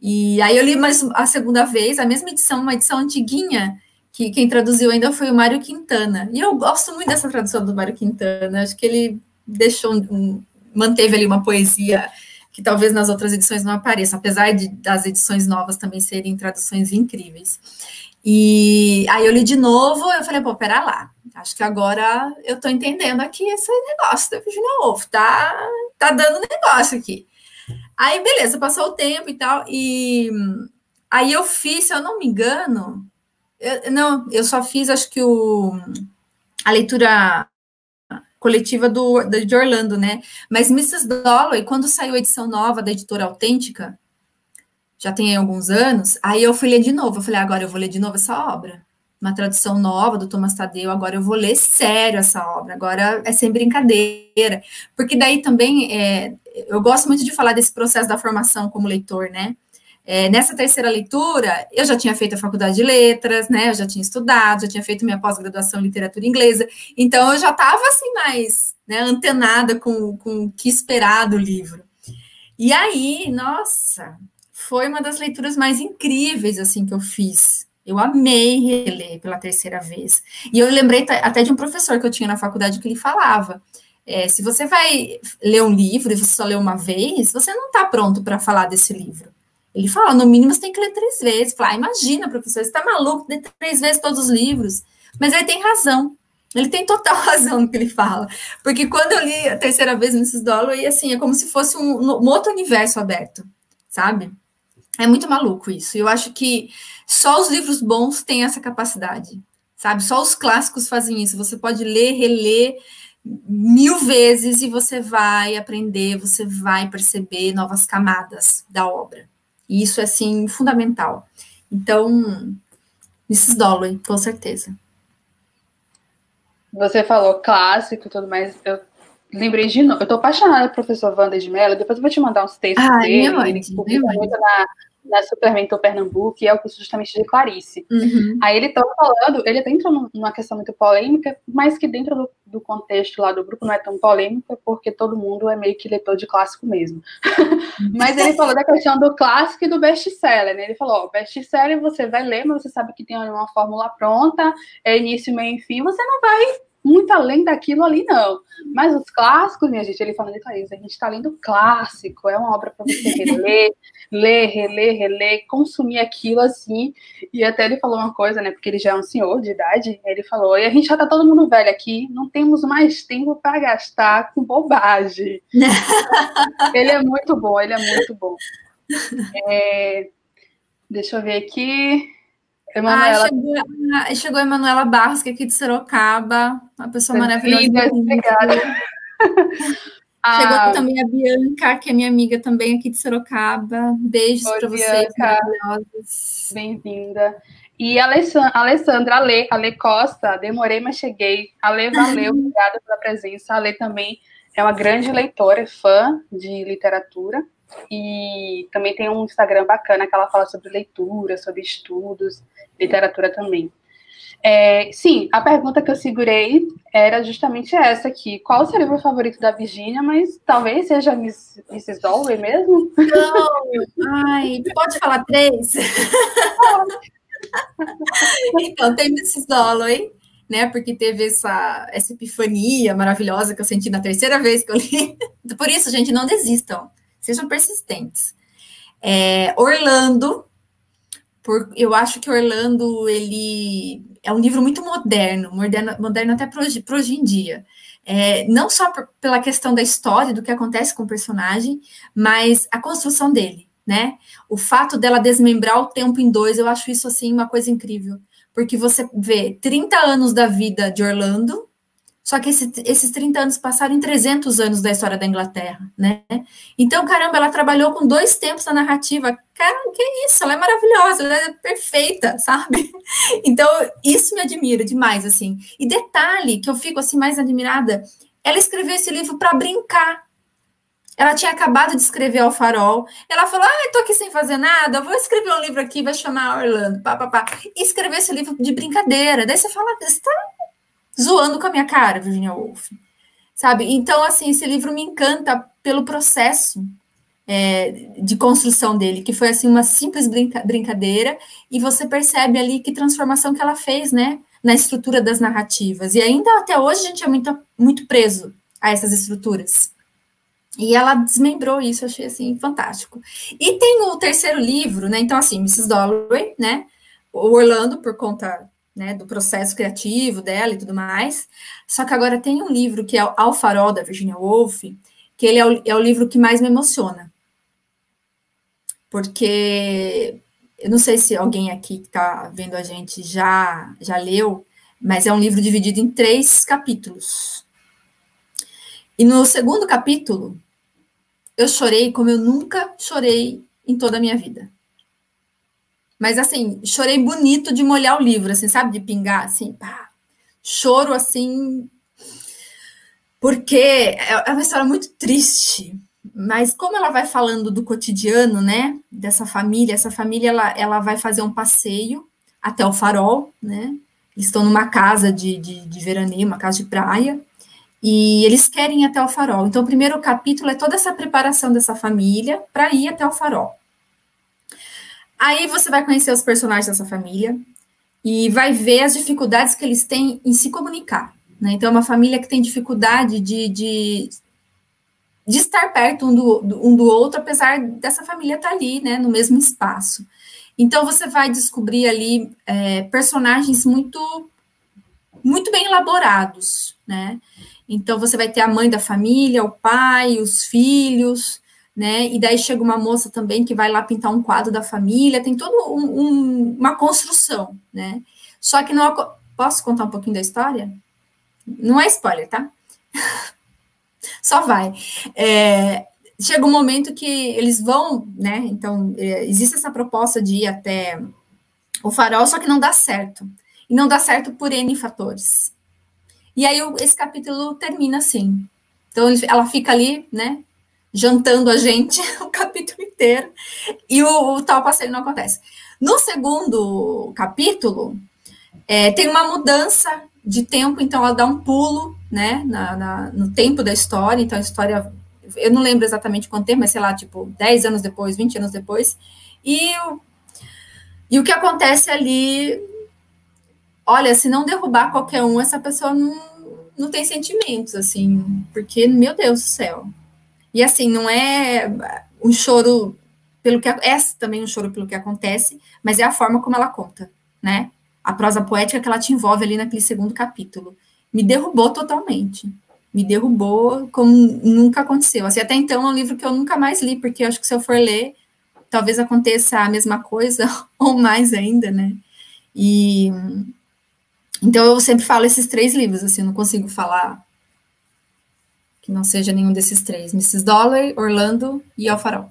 Speaker 2: E aí eu li mais a segunda vez, a mesma edição, uma edição antiguinha, que quem traduziu ainda foi o Mário Quintana. E eu gosto muito dessa tradução do Mário Quintana, acho que ele deixou, um, manteve ali uma poesia que talvez nas outras edições não apareça, apesar de, das edições novas também serem traduções incríveis. E aí eu li de novo, eu falei, pô, pera lá, acho que agora eu tô entendendo aqui esse negócio da Virginia Woolf, tá, tá dando negócio aqui. Aí, beleza, passou o tempo e tal, e aí eu fiz, se eu não me engano, eu, não, eu só fiz, acho que o, a leitura coletiva do, de Orlando, né? Mas Mrs. Dalloway, quando saiu a edição nova da editora Autêntica, já tem alguns anos, aí eu fui ler de novo. Eu falei, agora eu vou ler de novo essa obra. Uma tradução nova do Thomas Tadeu, agora eu vou ler sério essa obra, agora é sem brincadeira. Porque daí também, é, eu gosto muito de falar desse processo da formação como leitor, né? É, nessa terceira leitura, eu já tinha feito a faculdade de letras, né? Eu já tinha estudado, já tinha feito minha pós-graduação em literatura inglesa, então eu já estava assim mais né, antenada com, com o que esperar do livro. E aí, nossa, foi uma das leituras mais incríveis assim que eu fiz. Eu amei reler pela terceira vez. E eu lembrei até de um professor que eu tinha na faculdade que ele falava: é, se você vai ler um livro e você só lê uma vez, você não está pronto para falar desse livro. Ele fala, no mínimo você tem que ler três vezes. Fala, ah, imagina, professor, você está maluco, ler três vezes todos os livros. Mas ele tem razão. Ele tem total razão no que ele fala. Porque quando eu li a terceira vez Mrs. Dalloway, assim, é como se fosse um, um outro universo aberto, sabe? É muito maluco isso. Eu acho que só os livros bons têm essa capacidade, sabe? Só os clássicos fazem isso. Você pode ler, reler mil vezes e você vai aprender, você vai perceber novas camadas da obra. E isso é, assim, fundamental. Então, Mrs. Dalloway, com certeza.
Speaker 1: Você falou clássico e tudo mais. Eu lembrei de novo. Eu tô apaixonada pelo professor Wander de Mello. Depois eu vou te mandar uns textos ah, dele. Ele publica muito na, na Supermentor Pernambuco, e é o curso justamente de Clarice. Uhum. Aí ele estava falando, ele até entrou numa questão muito polêmica, mas que dentro do, do, contexto lá do grupo não é tão polêmica, porque todo mundo é meio que leitor de clássico mesmo. mas ele falou da questão do clássico e do best-seller, né? Ele falou, ó, best-seller você vai ler, mas você sabe que tem uma fórmula pronta, é início, meio e fim, você não vai muito além daquilo ali, não. Mas os clássicos, minha gente, ele falando de Thaís, a gente está lendo clássico, é uma obra para você reler, ler, reler, reler, consumir aquilo assim. E até ele falou uma coisa, né? Porque ele já é um senhor de idade. Ele falou: e a gente já tá todo mundo velho aqui, não temos mais tempo para gastar com bobagem. ele é muito bom, ele é muito bom. É, deixa eu ver aqui.
Speaker 2: Emanuela... Ah, chegou, ah, chegou a Emanuela Barros, que é aqui de Sorocaba, uma pessoa maravilhosa. Obrigada. Chegou também a Bianca, que é minha amiga também aqui de Sorocaba. Beijos para vocês, maravilhosos.
Speaker 1: Bem-vinda. E a Alessandra, Ale, Ale Costa, demorei, mas cheguei. Ale, valeu, obrigada pela presença. A Ale também é uma grande leitora, é fã de literatura. E também tem um Instagram bacana que ela fala sobre leitura, sobre estudos, literatura também. É, sim, a pergunta que eu segurei era justamente essa aqui. Qual o seu livro favorito da Virginia? Mas talvez seja Miss, Mrs. Mesmo?
Speaker 2: Não, ai, pode falar três? então, tem Mrs. Dalloway, né? Porque teve essa, essa epifania maravilhosa que eu senti na terceira vez que eu li. Por isso, gente, não desistam. Sejam persistentes. É, Orlando, por, eu acho que Orlando ele é um livro muito moderno, moderno, moderno até para hoje, em dia. É, não só por, pela questão da história, do que acontece com o personagem, mas a construção dele, né? O fato dela desmembrar o tempo em dois, eu acho isso assim uma coisa incrível. Porque você vê 30 anos da vida de Orlando, só que esse, esses 30 anos passaram em 300 anos da história da Inglaterra, né? Então, caramba, ela trabalhou com dois tempos na narrativa. Cara, que isso? Ela é maravilhosa, ela é perfeita, sabe? Então, isso me admira demais, assim. E detalhe que eu fico assim mais admirada, ela escreveu esse livro para brincar. Ela tinha acabado de escrever ao farol. Ela falou: Ah, estou aqui sem fazer nada, vou escrever um livro aqui, vai chamar Orlando. Pá, pá, pá. E escrever esse livro de brincadeira. Daí você fala: Você está zoando com a minha cara, Virginia Woolf. Sabe? Então, assim, esse livro me encanta pelo processo é, de construção dele, que foi assim uma simples brinca brincadeira, e você percebe ali que transformação que ela fez, né? Na estrutura das narrativas. E ainda até hoje a gente é muito, muito preso a essas estruturas. E ela desmembrou isso, eu achei assim fantástico. E tem o terceiro livro, né? Então, assim, Mrs. Dalloway, né? O Orlando, por conta né, do processo criativo dela e tudo mais. Só que agora tem um livro que é Ao Farol, da Virginia Woolf, que ele é o, é o livro que mais me emociona. Porque eu não sei se alguém aqui que está vendo a gente já, já leu, mas é um livro dividido em três capítulos. E no segundo capítulo, eu chorei como eu nunca chorei em toda a minha vida. Mas assim, chorei bonito de molhar o livro, assim, sabe? De pingar, assim, pá. Choro assim. Porque é uma história muito triste. Mas como ela vai falando do cotidiano, né? Dessa família, essa família ela, ela vai fazer um passeio até o farol, né? Eles estão numa casa de, de, de veraneio, uma casa de praia, e eles querem ir até o farol. Então, o primeiro capítulo é toda essa preparação dessa família para ir até o farol. Aí você vai conhecer os personagens dessa família e vai ver as dificuldades que eles têm em se comunicar. Né? Então, é uma família que tem dificuldade de, de, de estar perto um do, um do outro, apesar dessa família estar ali, né, no mesmo espaço. Então, você vai descobrir ali é, personagens muito, muito bem elaborados, né? Então, você vai ter a mãe da família, o pai, os filhos, né? E daí chega uma moça também que vai lá pintar um quadro da família, tem toda um, um, uma construção, né? Só que não. Posso contar um pouquinho da história? Não é spoiler, tá? Só vai. É, chega um momento que eles vão, né? Então, é, existe essa proposta de ir até o farol, só que não dá certo. E não dá certo por N fatores. E aí esse capítulo termina assim. Então ela fica ali, né, jantando a gente o capítulo inteiro e o, o tal passeio não acontece. No segundo capítulo é, tem uma mudança de tempo, então ela dá um pulo, né, na, na, no tempo da história. Então a história, eu não lembro exatamente quanto tempo, mas sei lá, tipo 10 anos depois, 20 anos depois. E, e o que acontece ali olha, se não derrubar qualquer um, essa pessoa não, não tem sentimentos, assim, porque, meu Deus do céu. E assim, não é um choro pelo que é também um choro pelo que acontece, mas é a forma como ela conta, né? A prosa poética que ela te envolve ali naquele segundo capítulo. Me derrubou totalmente. Me derrubou como nunca aconteceu. Assim, até então é um livro que eu nunca mais li, porque eu acho que se eu for ler, talvez aconteça a mesma coisa, ou mais ainda, né? E então eu sempre falo esses três livros, assim, eu não consigo falar que não seja nenhum desses três. Mrs. Dollar, Orlando e Alfarol.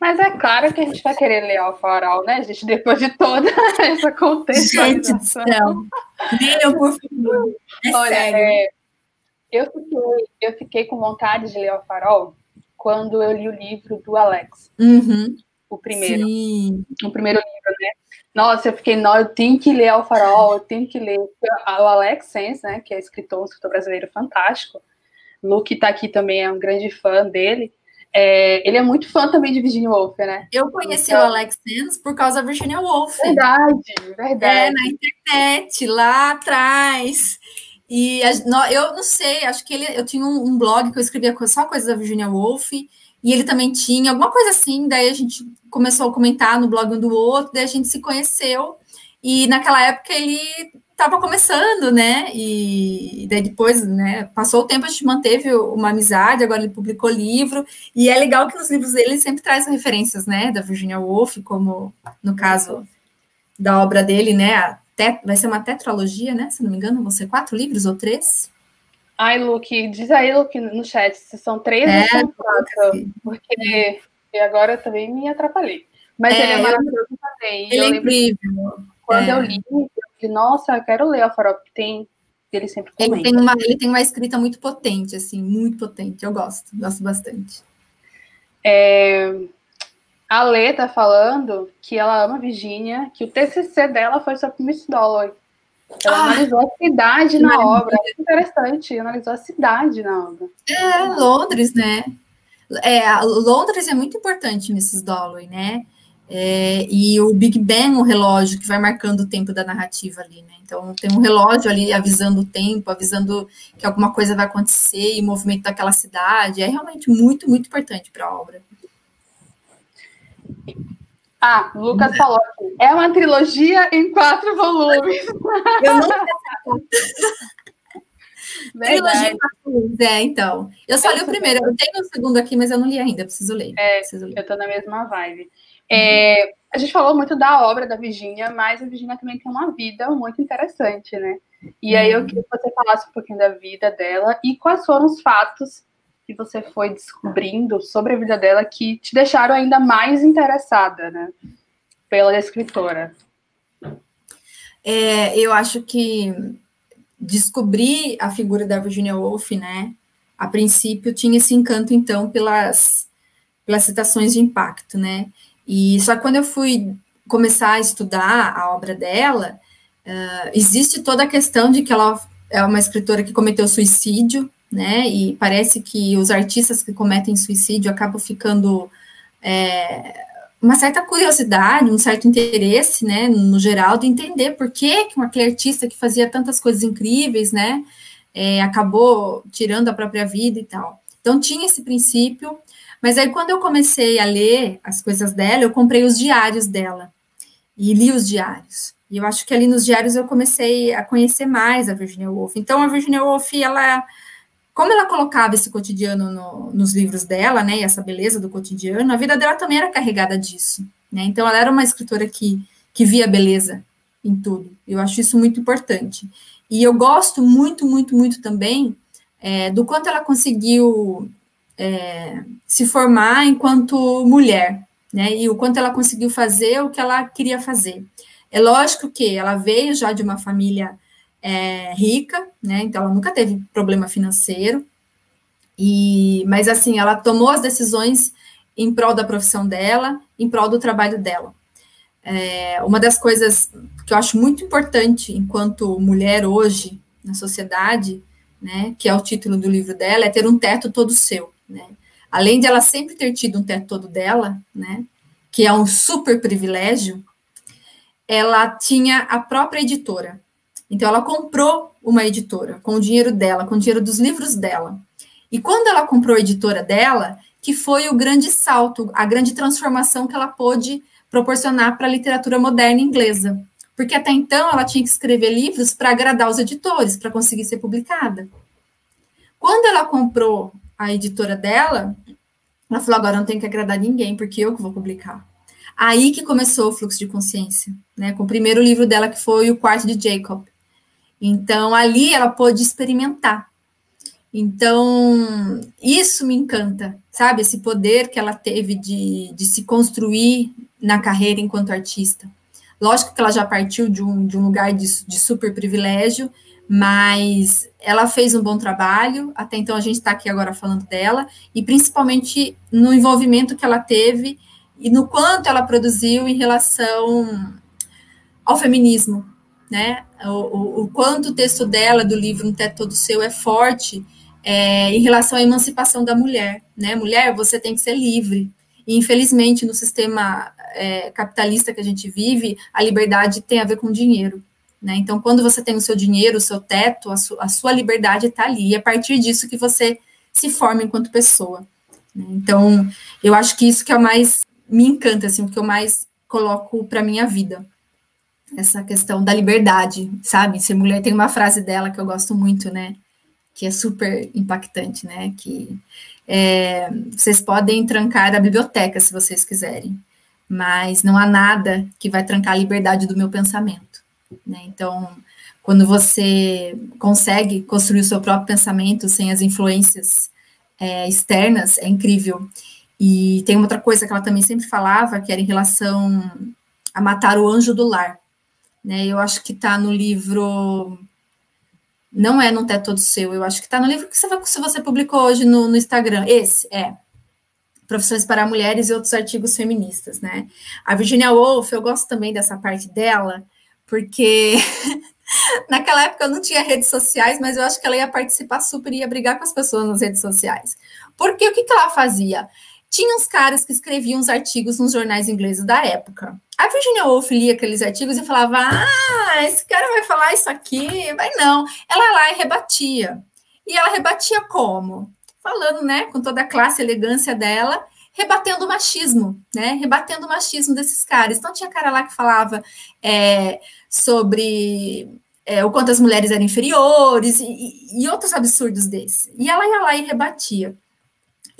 Speaker 1: Mas é claro que a gente vai querer ler Alfarol, né, gente? Depois de toda essa contextualização. Gente do céu.
Speaker 2: Leiam, por favor. É Olha, é,
Speaker 1: eu, fiquei, eu fiquei com vontade de ler Alfarol quando eu li o livro do Alex.
Speaker 2: Uhum.
Speaker 1: O primeiro. Sim. O primeiro livro, né? Nossa, eu fiquei, não, eu tenho que ler Al Farol, eu tenho que ler o Alex Sens, né, que é escritor, um escritor brasileiro fantástico. Luke tá aqui também, é um grande fã dele. É, ele é muito fã também de Virginia Woolf, né?
Speaker 2: Eu conheci então, o Alex Sens por causa da Virginia Woolf.
Speaker 1: Verdade, verdade. É,
Speaker 2: na internet, lá atrás. E a, eu não sei, acho que ele, eu tinha um, um blog que eu escrevia só coisas da Virginia Woolf, e ele também tinha alguma coisa assim, daí a gente começou a comentar no blog um do outro, daí a gente se conheceu, e naquela época ele estava começando, né, e daí depois, né, passou o tempo, a gente manteve uma amizade, agora ele publicou livro, e é legal que nos livros dele sempre traz referências, né, da Virginia Woolf, como no caso da obra dele, né, vai ser uma tetralogia, né, se não me engano, vão ser quatro livros ou três?
Speaker 1: Ai, Luke, diz aí, Luke, no chat, se são três é, ou quatro, porque agora eu também me atrapalhei. Mas é, ele é maravilhoso também.
Speaker 2: Ele é incrível.
Speaker 1: Quando é. eu li, eu falei, nossa, eu quero ler a Farol, porque tem ele sempre comenta.
Speaker 2: Ele tem, uma, ele tem uma escrita muito potente, assim, muito potente. Eu gosto, gosto bastante.
Speaker 1: É, a Lê tá falando que ela ama Virginia, que o TCC dela foi sobre Miss Dalloway. Ela ah, analisou a cidade na obra. É interessante, analisou a cidade na obra.
Speaker 2: É, Londres, né? É, Londres é muito importante, Mrs. Dalloway, né? É, e o Big Ben, o relógio que vai marcando o tempo da narrativa ali, né? Então tem um relógio ali avisando o tempo, avisando que alguma coisa vai acontecer e o movimento daquela cidade. É realmente muito, muito importante para a obra.
Speaker 1: Ah, o Lucas falou aqui. É uma trilogia em quatro volumes. Eu não
Speaker 2: Trilogia em quatro volumes, é, então. Eu só li o primeiro, eu tenho o segundo aqui, mas eu não li ainda, preciso ler.
Speaker 1: É,
Speaker 2: preciso ler.
Speaker 1: eu tô na mesma vibe. É, a gente falou muito da obra da Virginia, mas a Virginia também tem uma vida muito interessante, né? E aí eu queria que você falasse um pouquinho da vida dela e quais foram os fatos que você foi descobrindo sobre a vida dela que te deixaram ainda mais interessada, né? Pela escritora.
Speaker 2: É, eu acho que descobrir a figura da Virginia Woolf, né? A princípio tinha esse encanto, então, pelas, pelas citações de impacto, né? E só quando eu fui começar a estudar a obra dela, uh, existe toda a questão de que ela é uma escritora que cometeu suicídio, né? E parece que os artistas que cometem suicídio acabam ficando é, uma certa curiosidade, um certo interesse, né, no geral, de entender por que, que aquele artista que fazia tantas coisas incríveis, né, é, acabou tirando a própria vida e tal. Então tinha esse princípio, mas aí quando eu comecei a ler as coisas dela, eu comprei os diários dela e li os diários. E eu acho que ali nos diários eu comecei a conhecer mais a Virginia Woolf. Então a Virginia Woolf, ela como ela colocava esse cotidiano no, nos livros dela, né, e essa beleza do cotidiano, a vida dela também era carregada disso, né, então ela era uma escritora que, que via beleza em tudo, eu acho isso muito importante, e eu gosto muito, muito, muito também é, do quanto ela conseguiu é, se formar enquanto mulher, né, e o quanto ela conseguiu fazer o que ela queria fazer. É lógico que ela veio já de uma família é, rica, né? Então ela nunca teve problema financeiro. E, mas assim, ela tomou as decisões em prol da profissão dela, em prol do trabalho dela. É, uma das coisas que eu acho muito importante enquanto mulher hoje na sociedade, né, que é o título do livro dela, é ter um teto todo seu, né? Além de ela sempre ter tido um teto todo dela, né, que é um super privilégio, ela tinha a própria editora, então, ela comprou uma editora com o dinheiro dela, com o dinheiro dos livros dela. E quando ela comprou a editora dela, que foi o grande salto, a grande transformação que ela pôde proporcionar para a literatura moderna inglesa. Porque até então ela tinha que escrever livros para agradar os editores, para conseguir ser publicada. Quando ela comprou a editora dela, ela falou: agora não tem que agradar ninguém, porque eu que vou publicar. Aí que começou o fluxo de consciência, né? Com o primeiro livro dela, que foi O Quarto de Jacob. Então, ali ela pôde experimentar. Então, isso me encanta, sabe? Esse poder que ela teve de, de se construir na carreira enquanto artista. Lógico que ela já partiu de um, de um lugar de, de super privilégio, mas ela fez um bom trabalho. Até então, a gente está aqui agora falando dela, e principalmente no envolvimento que ela teve e no quanto ela produziu em relação ao feminismo, né? O, o, o, quanto o texto dela, do livro Um Teto Todo Seu, é forte é, em relação à emancipação da mulher, né? Mulher, você tem que ser livre. E, infelizmente, no sistema é, capitalista que a gente vive, a liberdade tem a ver com dinheiro. Né? Então, quando você tem o seu dinheiro, o seu teto, a, su a sua liberdade está ali. E é a partir disso que você se forma enquanto pessoa. Né? Então, eu acho que isso que é o mais me encanta, assim, o que eu mais coloco para minha vida essa questão da liberdade, sabe? Ser mulher tem uma frase dela que eu gosto muito, né? Que é super impactante, né? Que é, vocês podem trancar a biblioteca se vocês quiserem, mas não há nada que vai trancar a liberdade do meu pensamento, né? Então, quando você consegue construir o seu próprio pensamento sem as influências é, externas, é incrível. E tem outra coisa que ela também sempre falava, que era em relação a matar o anjo do lar né? Eu acho que está no livro Não é Não Teto Todo Seu, eu acho que está no livro que você, você publicou hoje no, no Instagram. Esse, é. Profissões para Mulheres e outros artigos feministas, né? A Virginia Woolf, eu gosto também dessa parte dela, porque naquela época eu não tinha redes sociais, mas eu acho que ela ia participar super e ia brigar com as pessoas nas redes sociais. Porque o que, que ela fazia? Tinha uns caras que escreviam uns artigos nos jornais ingleses da época. A Virginia Woolf lia aqueles artigos e falava: Ah, esse cara vai falar isso aqui, vai não. Ela lá e rebatia. E ela rebatia como? Falando, né, com toda a classe e elegância dela, rebatendo o machismo, né? Rebatendo o machismo desses caras. Então tinha cara lá que falava é, sobre é, o quanto as mulheres eram inferiores e, e outros absurdos desses. E ela ia lá e rebatia.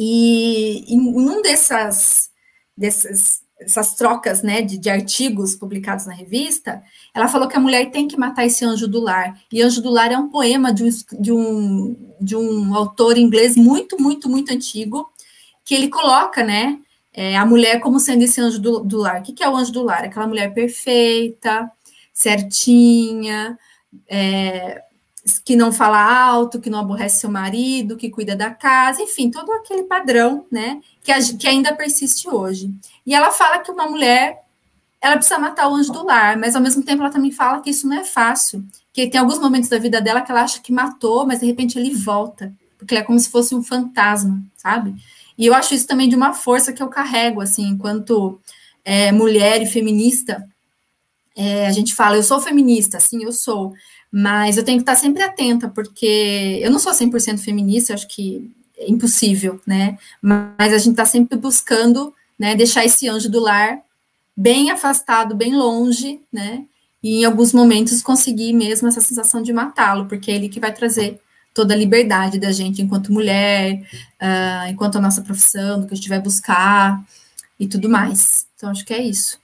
Speaker 2: E em um dessas, dessas, dessas trocas né, de, de, artigos publicados na revista, ela falou que a mulher tem que matar esse anjo do lar. E Anjo do Lar é um poema de um, de um, de um autor inglês muito, muito, muito antigo, que ele coloca, né, é, a mulher como sendo esse anjo do, do lar. O que, que é o anjo do lar? Aquela mulher perfeita, certinha, é, que não fala alto, que não aborrece seu marido, que cuida da casa, enfim, todo aquele padrão, né, que, que ainda persiste hoje. E ela fala que uma mulher, ela precisa matar o anjo do lar, mas ao mesmo tempo ela também fala que isso não é fácil, que tem alguns momentos da vida dela que ela acha que matou, mas de repente ele volta, porque ele é como se fosse um fantasma, sabe? E eu acho isso também de uma força que eu carrego, assim, enquanto é, mulher e feminista, é, a gente fala, eu sou feminista, sim, eu sou, mas eu tenho que estar sempre atenta, porque eu não sou 100% feminista, acho que é impossível, né? Mas a gente está sempre buscando né, deixar esse anjo do lar bem afastado, bem longe, né? E em alguns momentos conseguir mesmo essa sensação de matá-lo, porque é ele que vai trazer toda a liberdade da gente enquanto mulher, uh, enquanto a nossa profissão, do que a gente vai buscar e tudo mais. Então, acho que é isso.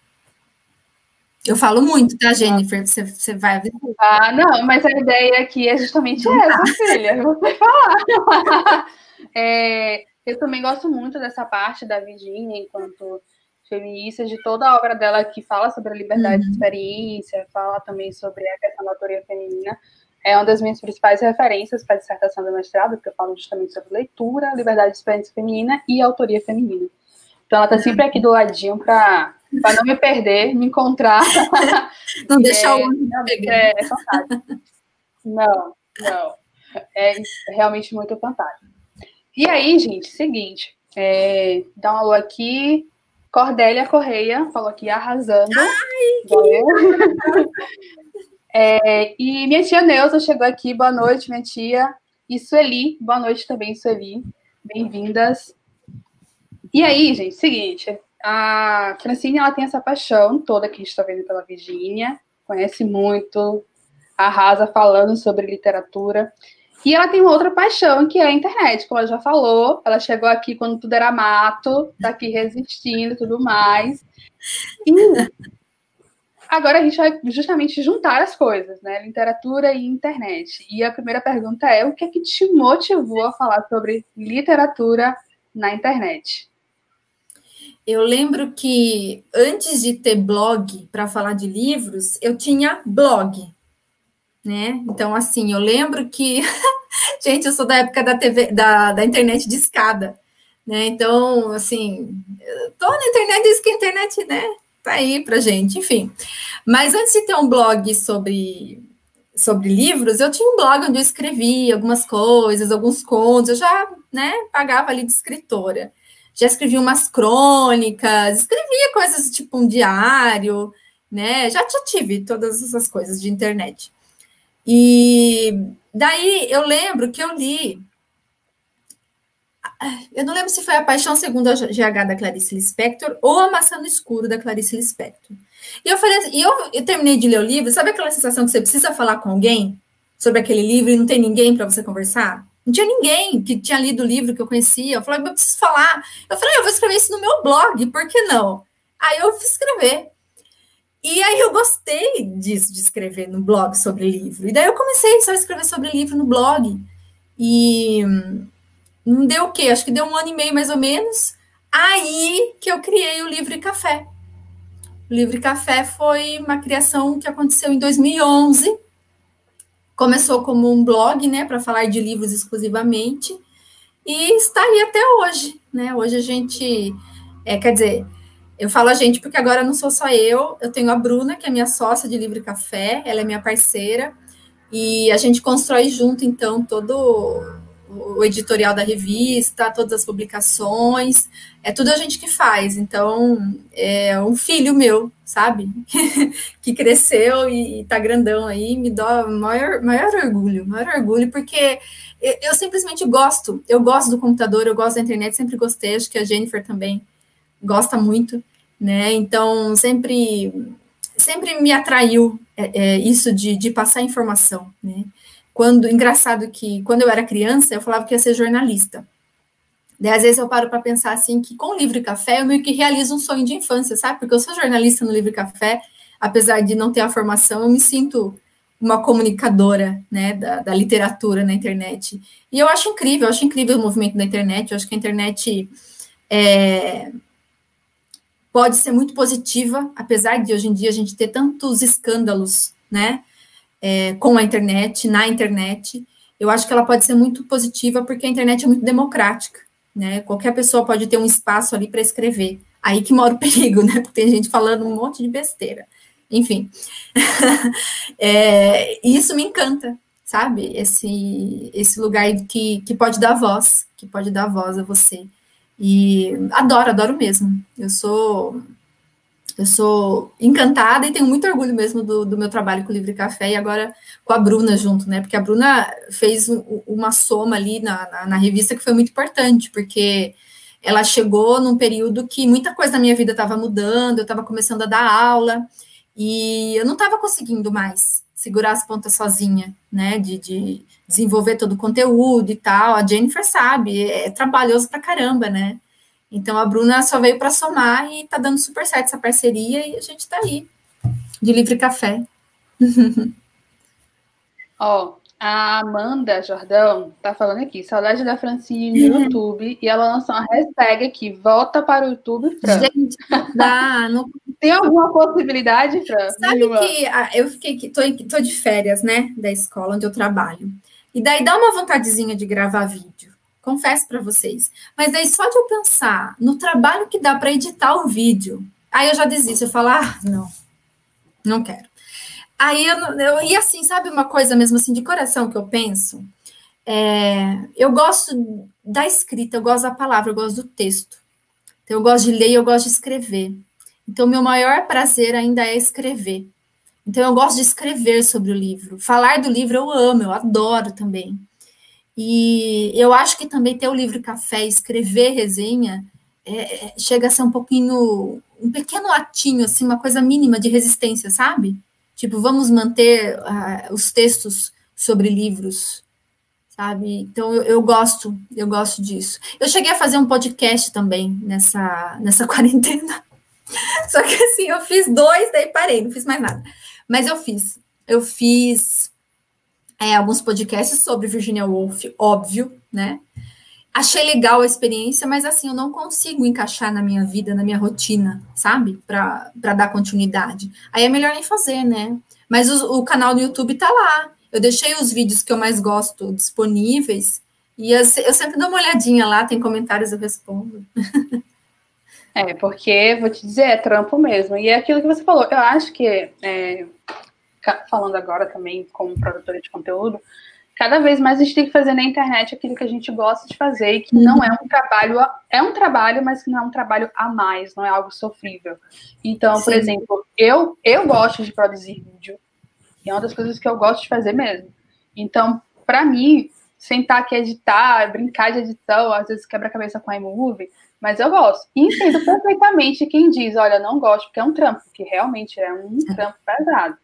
Speaker 2: Eu falo muito, tá, Jennifer? Você, você vai ver.
Speaker 1: Ah, não, mas a ideia aqui é justamente essa, filha. Você falar. É, eu também gosto muito dessa parte da Virginia, enquanto feminista, de toda a obra dela que fala sobre a liberdade uhum. de experiência, fala também sobre a questão da autoria feminina. É uma das minhas principais referências para a dissertação do mestrado, porque eu falo justamente sobre leitura, liberdade de experiência feminina e autoria feminina. Então, ela está sempre aqui do ladinho para para não me perder, me encontrar.
Speaker 2: Não deixar o outro
Speaker 1: é, é fantástico. Não, não. É realmente muito fantástico. E aí, gente, seguinte, é, dá um alô aqui. Cordélia Correia falou aqui arrasando. Ai, é, e minha tia Neuza chegou aqui. Boa noite, minha tia. E Sueli, boa noite também, Sueli. Bem-vindas. E aí, gente, seguinte, a Francine ela tem essa paixão toda que a gente está vendo pela Virgínia, conhece muito, arrasa falando sobre literatura. E ela tem outra paixão, que é a internet, como ela já falou. Ela chegou aqui quando tudo era mato, tá aqui resistindo e tudo mais. E agora a gente vai justamente juntar as coisas, né? Literatura e internet. E a primeira pergunta é: o que é que te motivou a falar sobre literatura na internet?
Speaker 2: Eu lembro que antes de ter blog para falar de livros, eu tinha blog, né? Então, assim, eu lembro que, gente, eu sou da época da TV, da, da internet de escada, né? Então, assim, tô na internet desde que a internet, né? Tá aí pra gente, enfim. Mas antes de ter um blog sobre sobre livros, eu tinha um blog onde eu escrevia algumas coisas, alguns contos, eu já, né, pagava ali de escritora já escrevi umas crônicas, escrevia coisas tipo um diário, né? Já, já tive todas essas coisas de internet. E daí eu lembro que eu li. Eu não lembro se foi A Paixão Segundo a GH da Clarice Lispector ou A Maçã no Escuro da Clarice Lispector. E eu falei assim, e eu, eu terminei de ler o livro, sabe aquela sensação que você precisa falar com alguém sobre aquele livro e não tem ninguém para você conversar? Não tinha ninguém que tinha lido o livro que eu conhecia. Eu falei, eu preciso falar. Eu falei, eu vou escrever isso no meu blog, por que não? Aí eu fui escrever. E aí eu gostei disso, de escrever no blog sobre livro. E daí eu comecei só a escrever sobre livro no blog. E não deu o quê? Acho que deu um ano e meio mais ou menos. Aí que eu criei o Livro e Café. O Livro e Café foi uma criação que aconteceu em 2011 Começou como um blog, né, para falar de livros exclusivamente, e está aí até hoje, né? Hoje a gente, é, quer dizer, eu falo a gente porque agora não sou só eu, eu tenho a Bruna, que é minha sócia de Livre Café, ela é minha parceira, e a gente constrói junto, então, todo o editorial da revista, todas as publicações, é tudo a gente que faz. Então, é um filho meu, sabe? que cresceu e, está grandão aí, me dá maior, maior orgulho, maior orgulho, porque eu, eu, simplesmente gosto, eu gosto do computador, eu gosto da internet, sempre gostei, acho que a Jennifer também gosta muito, né? Então, sempre sempre me atraiu é, é, isso de, de passar informação, né? Quando, engraçado que quando eu era criança, eu falava que ia ser jornalista. Daí, às vezes eu paro para pensar assim que com o Livre Café eu meio que realizo um sonho de infância, sabe? Porque eu sou jornalista no Livre Café, apesar de não ter a formação, eu me sinto uma comunicadora, né, da, da literatura na internet. E eu acho incrível, eu acho incrível o movimento da internet, eu acho que a internet é, pode ser muito positiva, apesar de hoje em dia a gente ter tantos escândalos, né, é, com a internet, na internet, eu acho que ela pode ser muito positiva porque a internet é muito democrática, né, qualquer pessoa pode ter um espaço ali para escrever, aí que mora o perigo, né, porque tem gente falando um monte de besteira, enfim, é, isso me encanta, sabe, esse, esse lugar que, que pode dar voz, que pode dar voz a você, e adoro, adoro mesmo. Eu sou eu sou encantada e tenho muito orgulho mesmo do, do, meu trabalho com o Livre Café e agora com a Bruna junto, né? Porque a Bruna fez uma soma ali na, na, na, revista que foi muito importante, porque ela chegou num período que muita coisa na minha vida estava mudando, eu estava começando a dar aula e eu não estava conseguindo mais segurar as pontas sozinha, né? De, de, desenvolver todo o conteúdo e tal. A Jennifer sabe, é trabalhoso pra caramba, né? Então a Bruna só veio para somar e tá dando super certo essa parceria e a gente tá aí, de livre café.
Speaker 1: Ó, oh, a Amanda Jordão tá falando aqui, saudade da Francine no YouTube, e ela lançou uma hashtag aqui, volta para o YouTube, Fran. Gente, dá, não... Tem alguma possibilidade, Fran?
Speaker 2: Sabe que ah, eu fiquei, tô, tô de férias, né, da escola onde eu trabalho, e daí dá uma vontadezinha de gravar vídeo, confesso para vocês, mas daí só de eu pensar no trabalho que dá para editar o vídeo, aí eu já desisto, eu falo, ah, não, não quero. Aí eu, eu e assim, sabe uma coisa mesmo assim de coração que eu penso? É, eu gosto da escrita, eu gosto da palavra, eu gosto do texto. Então, eu gosto de ler e eu gosto de escrever. Então, meu maior prazer ainda é escrever. Então, eu gosto de escrever sobre o livro. Falar do livro eu amo, eu adoro também. E eu acho que também ter o livro café, escrever resenha, é, é chega a ser um pouquinho, um pequeno atinho, assim, uma coisa mínima de resistência, sabe? Tipo, vamos manter uh, os textos sobre livros, sabe? Então eu, eu, gosto, eu gosto disso. Eu cheguei a fazer um podcast também nessa, nessa quarentena. Só que assim, eu fiz dois, daí parei, não fiz mais nada. Mas eu fiz. Eu fiz é, alguns podcasts sobre Virginia Woolf, óbvio, né? achei legal a experiência, mas assim, eu não consigo encaixar na minha vida, na minha rotina, sabe? Para dar continuidade. Aí é melhor nem fazer, né? Mas o, o, canal do YouTube tá lá. Eu deixei os vídeos que eu mais gosto disponíveis. E eu, eu sempre dou uma olhadinha lá, tem comentários, eu respondo.
Speaker 1: É, porque, vou te dizer, é trampo mesmo. E é aquilo que você falou. Eu acho que, é, falando agora também como produtora de conteúdo, cada vez mais a gente tem que fazer na internet aquilo que a gente gosta de fazer e que uhum. não é um trabalho, é um trabalho, mas que não é um trabalho a mais, não é algo sofrível. Então, Sim. por exemplo, eu, eu gosto de produzir vídeo, e é uma das coisas que eu gosto de fazer mesmo. Então, para mim, sentar aqui editar, brincar de edição, às vezes quebra a cabeça com a iMovie, mas eu gosto. E entendo perfeitamente quem diz, olha, não gosto, porque é um trampo, que realmente é um trampo pesado.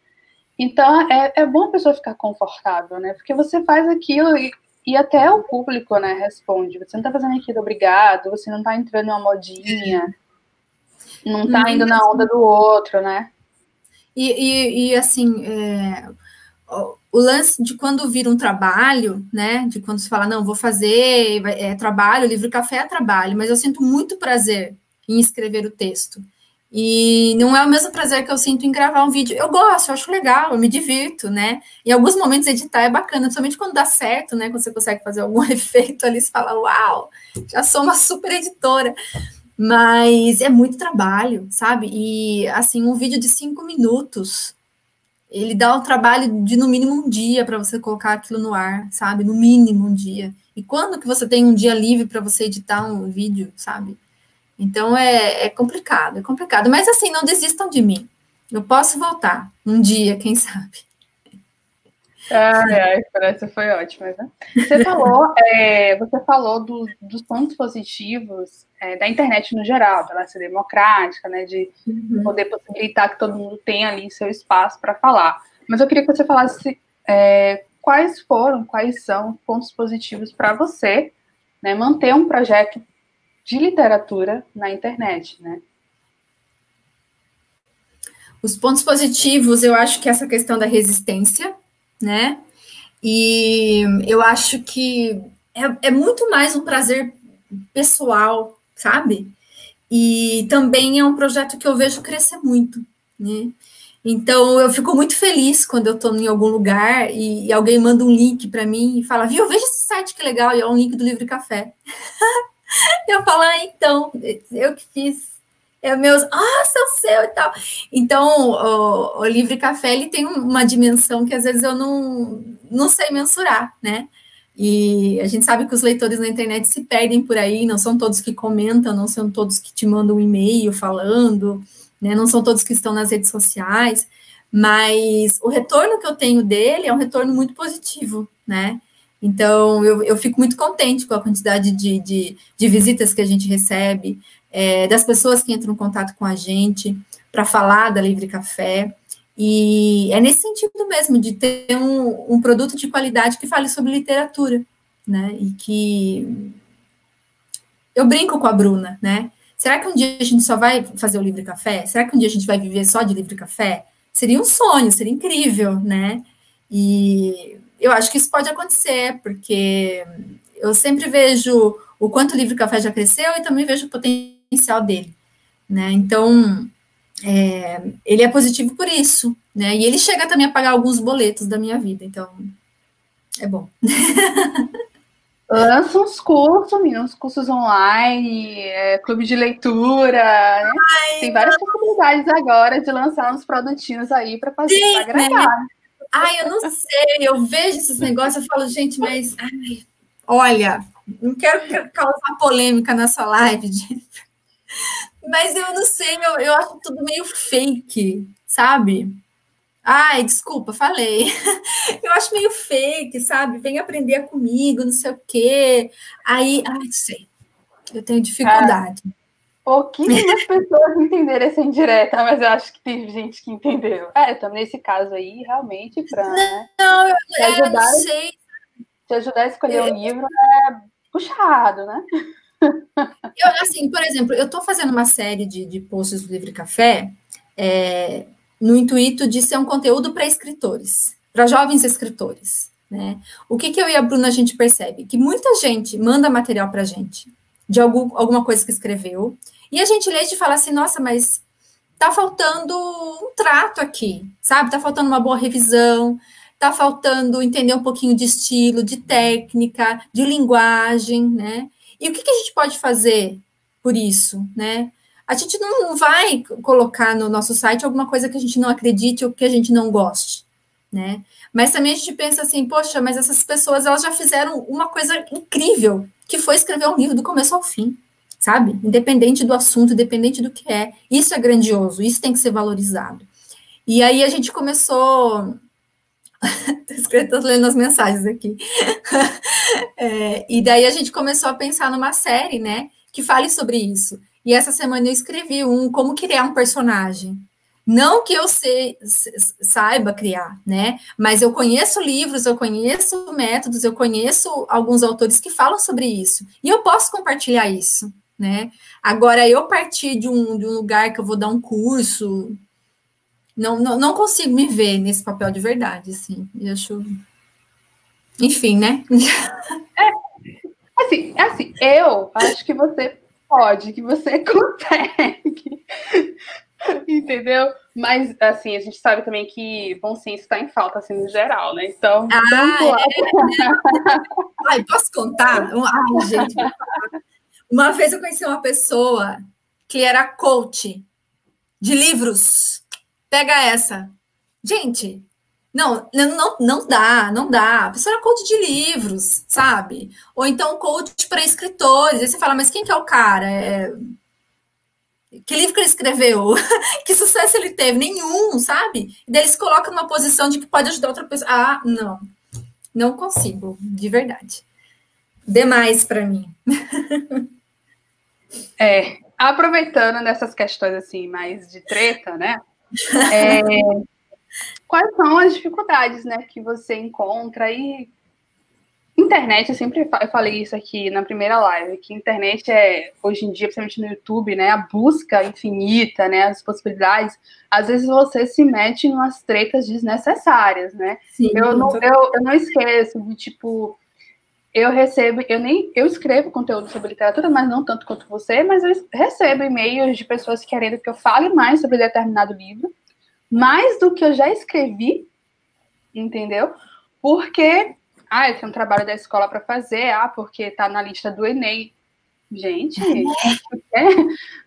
Speaker 1: Então, é, é bom a pessoa ficar confortável, né? Porque você faz aquilo e, e até o público, né, responde. Você não tá fazendo aquilo obrigado, você não tá entrando em uma modinha, não tá indo na onda do outro, né?
Speaker 2: E, e, e assim, é, o lance de quando vira um trabalho, né? De quando se fala, não, vou fazer, é trabalho, livro café é trabalho, mas eu sinto muito prazer em escrever o texto. E não é o mesmo prazer que eu sinto em gravar um vídeo. Eu gosto, eu acho legal, eu me divirto, né? Em alguns momentos editar é bacana, principalmente quando dá certo, né? Quando você consegue fazer algum efeito ali, você fala, uau, já sou uma super editora. Mas é muito trabalho, sabe? E assim, um vídeo de cinco minutos, ele dá um trabalho de no mínimo um dia para você colocar aquilo no ar, sabe? No mínimo um dia. E quando que você tem um dia livre para você editar um vídeo, sabe? Então é, é complicado, é complicado. Mas assim, não desistam de mim. Eu posso voltar um dia, quem sabe.
Speaker 1: Ai, ai, essa foi ótima, né? Você falou, é, você falou do, dos pontos positivos é, da internet no geral, dela ser democrática, né? De uhum. poder possibilitar que todo mundo tenha ali seu espaço para falar. Mas eu queria que você falasse é, quais foram, quais são pontos positivos para você, né? Manter um projeto de literatura na internet, né?
Speaker 2: Os pontos positivos, eu acho que essa questão da resistência, né? E eu acho que é, é muito mais um prazer pessoal, sabe? E também é um projeto que eu vejo crescer muito, né? Então eu fico muito feliz quando eu estou em algum lugar e, e alguém manda um link para mim e fala, viu, veja esse site que legal, e é um link do Livre Café. Eu falo, ah, então, eu que fiz. É meus, ah, sou seu e tal. Então, o, o Livre Café, ele tem uma dimensão que às vezes eu não, não sei mensurar, né? E a gente sabe que os leitores na internet se perdem por aí, não são todos que comentam, não são todos que te mandam um e-mail falando, né? Não são todos que estão nas redes sociais, mas o retorno que eu tenho dele é um retorno muito positivo, né? Então, eu, eu fico muito contente com a quantidade de, de, de visitas que a gente recebe, é, das pessoas que entram em contato com a gente para falar da Livre Café. E é nesse sentido mesmo, de ter um, um produto de qualidade que fale sobre literatura, né? E que eu brinco com a Bruna, né? Será que um dia a gente só vai fazer o Livre Café? Será que um dia a gente vai viver só de Livre Café? Seria um sonho, seria incrível, né? E eu acho que isso pode acontecer, porque eu sempre vejo o quanto o Livre Café já cresceu e também vejo o potencial dele, né? Então, é, ele é positivo por isso, né? E ele chega também a pagar alguns boletos da minha vida, então é bom.
Speaker 1: Lança uns cursos, uns cursos online, é, clube de leitura, né? Ai, Tem várias possibilidades agora de lançar uns produtinhos aí para fazer, para agregar. Né?
Speaker 2: Ai, eu não sei, eu vejo esses negócios, eu falo, gente, mas ai, olha, não quero causar polêmica na sua live. Mas eu não sei, eu, eu acho tudo meio fake, sabe? Ai, desculpa, falei. Eu acho meio fake, sabe? Vem aprender comigo, não sei o quê. Aí, ai, não sei. Eu tenho dificuldade.
Speaker 1: Pouquíssimas pessoas entenderam essa indireta, mas eu acho que tem gente que entendeu. É, então nesse caso aí, realmente, para né,
Speaker 2: não, eu, te ajudar, eu não sei.
Speaker 1: te ajudar a escolher o um livro é puxado, né?
Speaker 2: Eu, assim, por exemplo, eu estou fazendo uma série de, de posts do Livre Café é, no intuito de ser um conteúdo para escritores, para jovens escritores. Né? O que, que eu e a Bruna a gente percebe? Que muita gente manda material para a gente de algum, alguma coisa que escreveu, e a gente lê e fala assim, nossa, mas tá faltando um trato aqui, sabe? Tá faltando uma boa revisão, tá faltando entender um pouquinho de estilo, de técnica, de linguagem, né? E o que, que a gente pode fazer por isso, né? A gente não vai colocar no nosso site alguma coisa que a gente não acredite ou que a gente não goste, né? Mas também a gente pensa assim, poxa, mas essas pessoas elas já fizeram uma coisa incrível, que foi escrever um livro do começo ao fim sabe? Independente do assunto, independente do que é. Isso é grandioso, isso tem que ser valorizado. E aí a gente começou. Estou lendo as mensagens aqui. é, e daí a gente começou a pensar numa série, né? Que fale sobre isso. E essa semana eu escrevi um como criar um personagem. Não que eu sei, saiba criar, né? Mas eu conheço livros, eu conheço métodos, eu conheço alguns autores que falam sobre isso. E eu posso compartilhar isso, né? Agora, eu partir de um, de um lugar que eu vou dar um curso, não, não, não consigo me ver nesse papel de verdade, assim. Eu acho. Enfim, né?
Speaker 1: É, assim, assim, eu acho que você pode, que você consegue. Entendeu? Mas, assim, a gente sabe também que bom senso está em falta, assim, no geral, né? Então, ah,
Speaker 2: é. Ai, posso contar? Ai, gente. Uma vez eu conheci uma pessoa que era coach de livros. Pega essa. Gente, não, não, não dá, não dá. A pessoa era coach de livros, sabe? Ou então coach para escritores. Aí você fala, mas quem que é o cara? É... Que livro que ele escreveu? que sucesso ele teve? Nenhum, sabe? E daí eles colocam numa posição de que pode ajudar outra pessoa. Ah, não. Não consigo, de verdade. Demais para mim.
Speaker 1: é, aproveitando dessas questões assim, mais de treta, né? É, quais são as dificuldades, né, que você encontra e internet, eu sempre eu falei isso aqui na primeira live, que internet é, hoje em dia, principalmente no YouTube, né, a busca infinita, né, as possibilidades, às vezes você se mete em umas tretas desnecessárias, né? Sim, eu, não, eu, eu não esqueço de, tipo, eu recebo, eu nem, eu escrevo conteúdo sobre literatura, mas não tanto quanto você, mas eu recebo e-mails de pessoas querendo que eu fale mais sobre determinado livro, mais do que eu já escrevi, entendeu? Porque, ah, eu tenho um trabalho da escola para fazer, ah, porque tá na lista do Enem. Gente, é.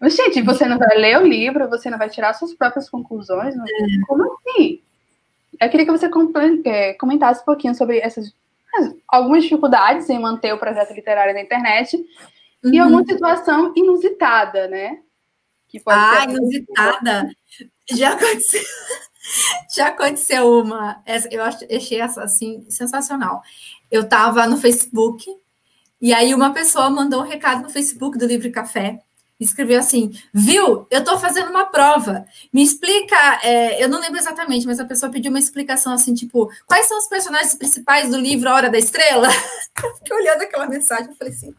Speaker 1: gente, você não vai ler o livro, você não vai tirar suas próprias conclusões, não... como assim? Eu queria que você é, comentasse um pouquinho sobre essas algumas dificuldades em manter o projeto literário na internet uhum. e alguma situação inusitada, né?
Speaker 2: Que pode ah, inusitada! Já aconteceu. Já aconteceu uma, eu achei essa assim sensacional. Eu estava no Facebook e aí uma pessoa mandou um recado no Facebook do Livre Café escreveu assim: Viu, eu estou fazendo uma prova. Me explica. É, eu não lembro exatamente, mas a pessoa pediu uma explicação assim: tipo, quais são os personagens principais do livro A Hora da Estrela? Eu fiquei olhando aquela mensagem e falei assim: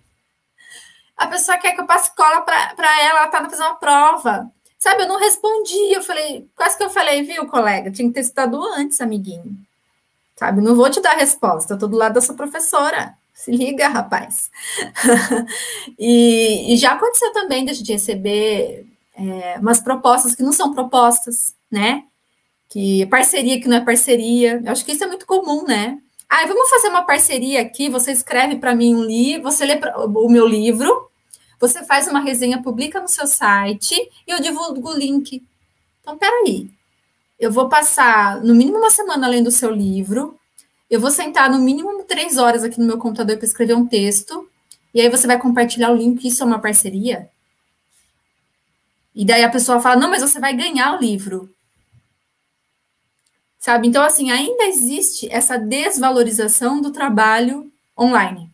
Speaker 2: a pessoa quer que eu passe cola para ela, ela está fazendo uma prova. Sabe, eu não respondi. Eu falei, quase que eu falei, viu, colega? Tinha que ter estudado antes, amiguinho. Sabe, não vou te dar resposta, eu estou do lado da sua professora. Se liga, rapaz. e, e, já aconteceu também de receber é, umas propostas que não são propostas, né? Que parceria que não é parceria. Eu acho que isso é muito comum, né? Ah, vamos fazer uma parceria aqui. Você escreve para mim um livro, você lê o meu livro, você faz uma resenha, publica no seu site e eu divulgo o link. Então, peraí. Eu vou passar no mínimo uma semana lendo o seu livro, eu vou sentar no mínimo três horas aqui no meu computador para escrever um texto, e aí você vai compartilhar o link, isso é uma parceria? E daí a pessoa fala, não, mas você vai ganhar o livro. Sabe? Então, assim, ainda existe essa desvalorização do trabalho online.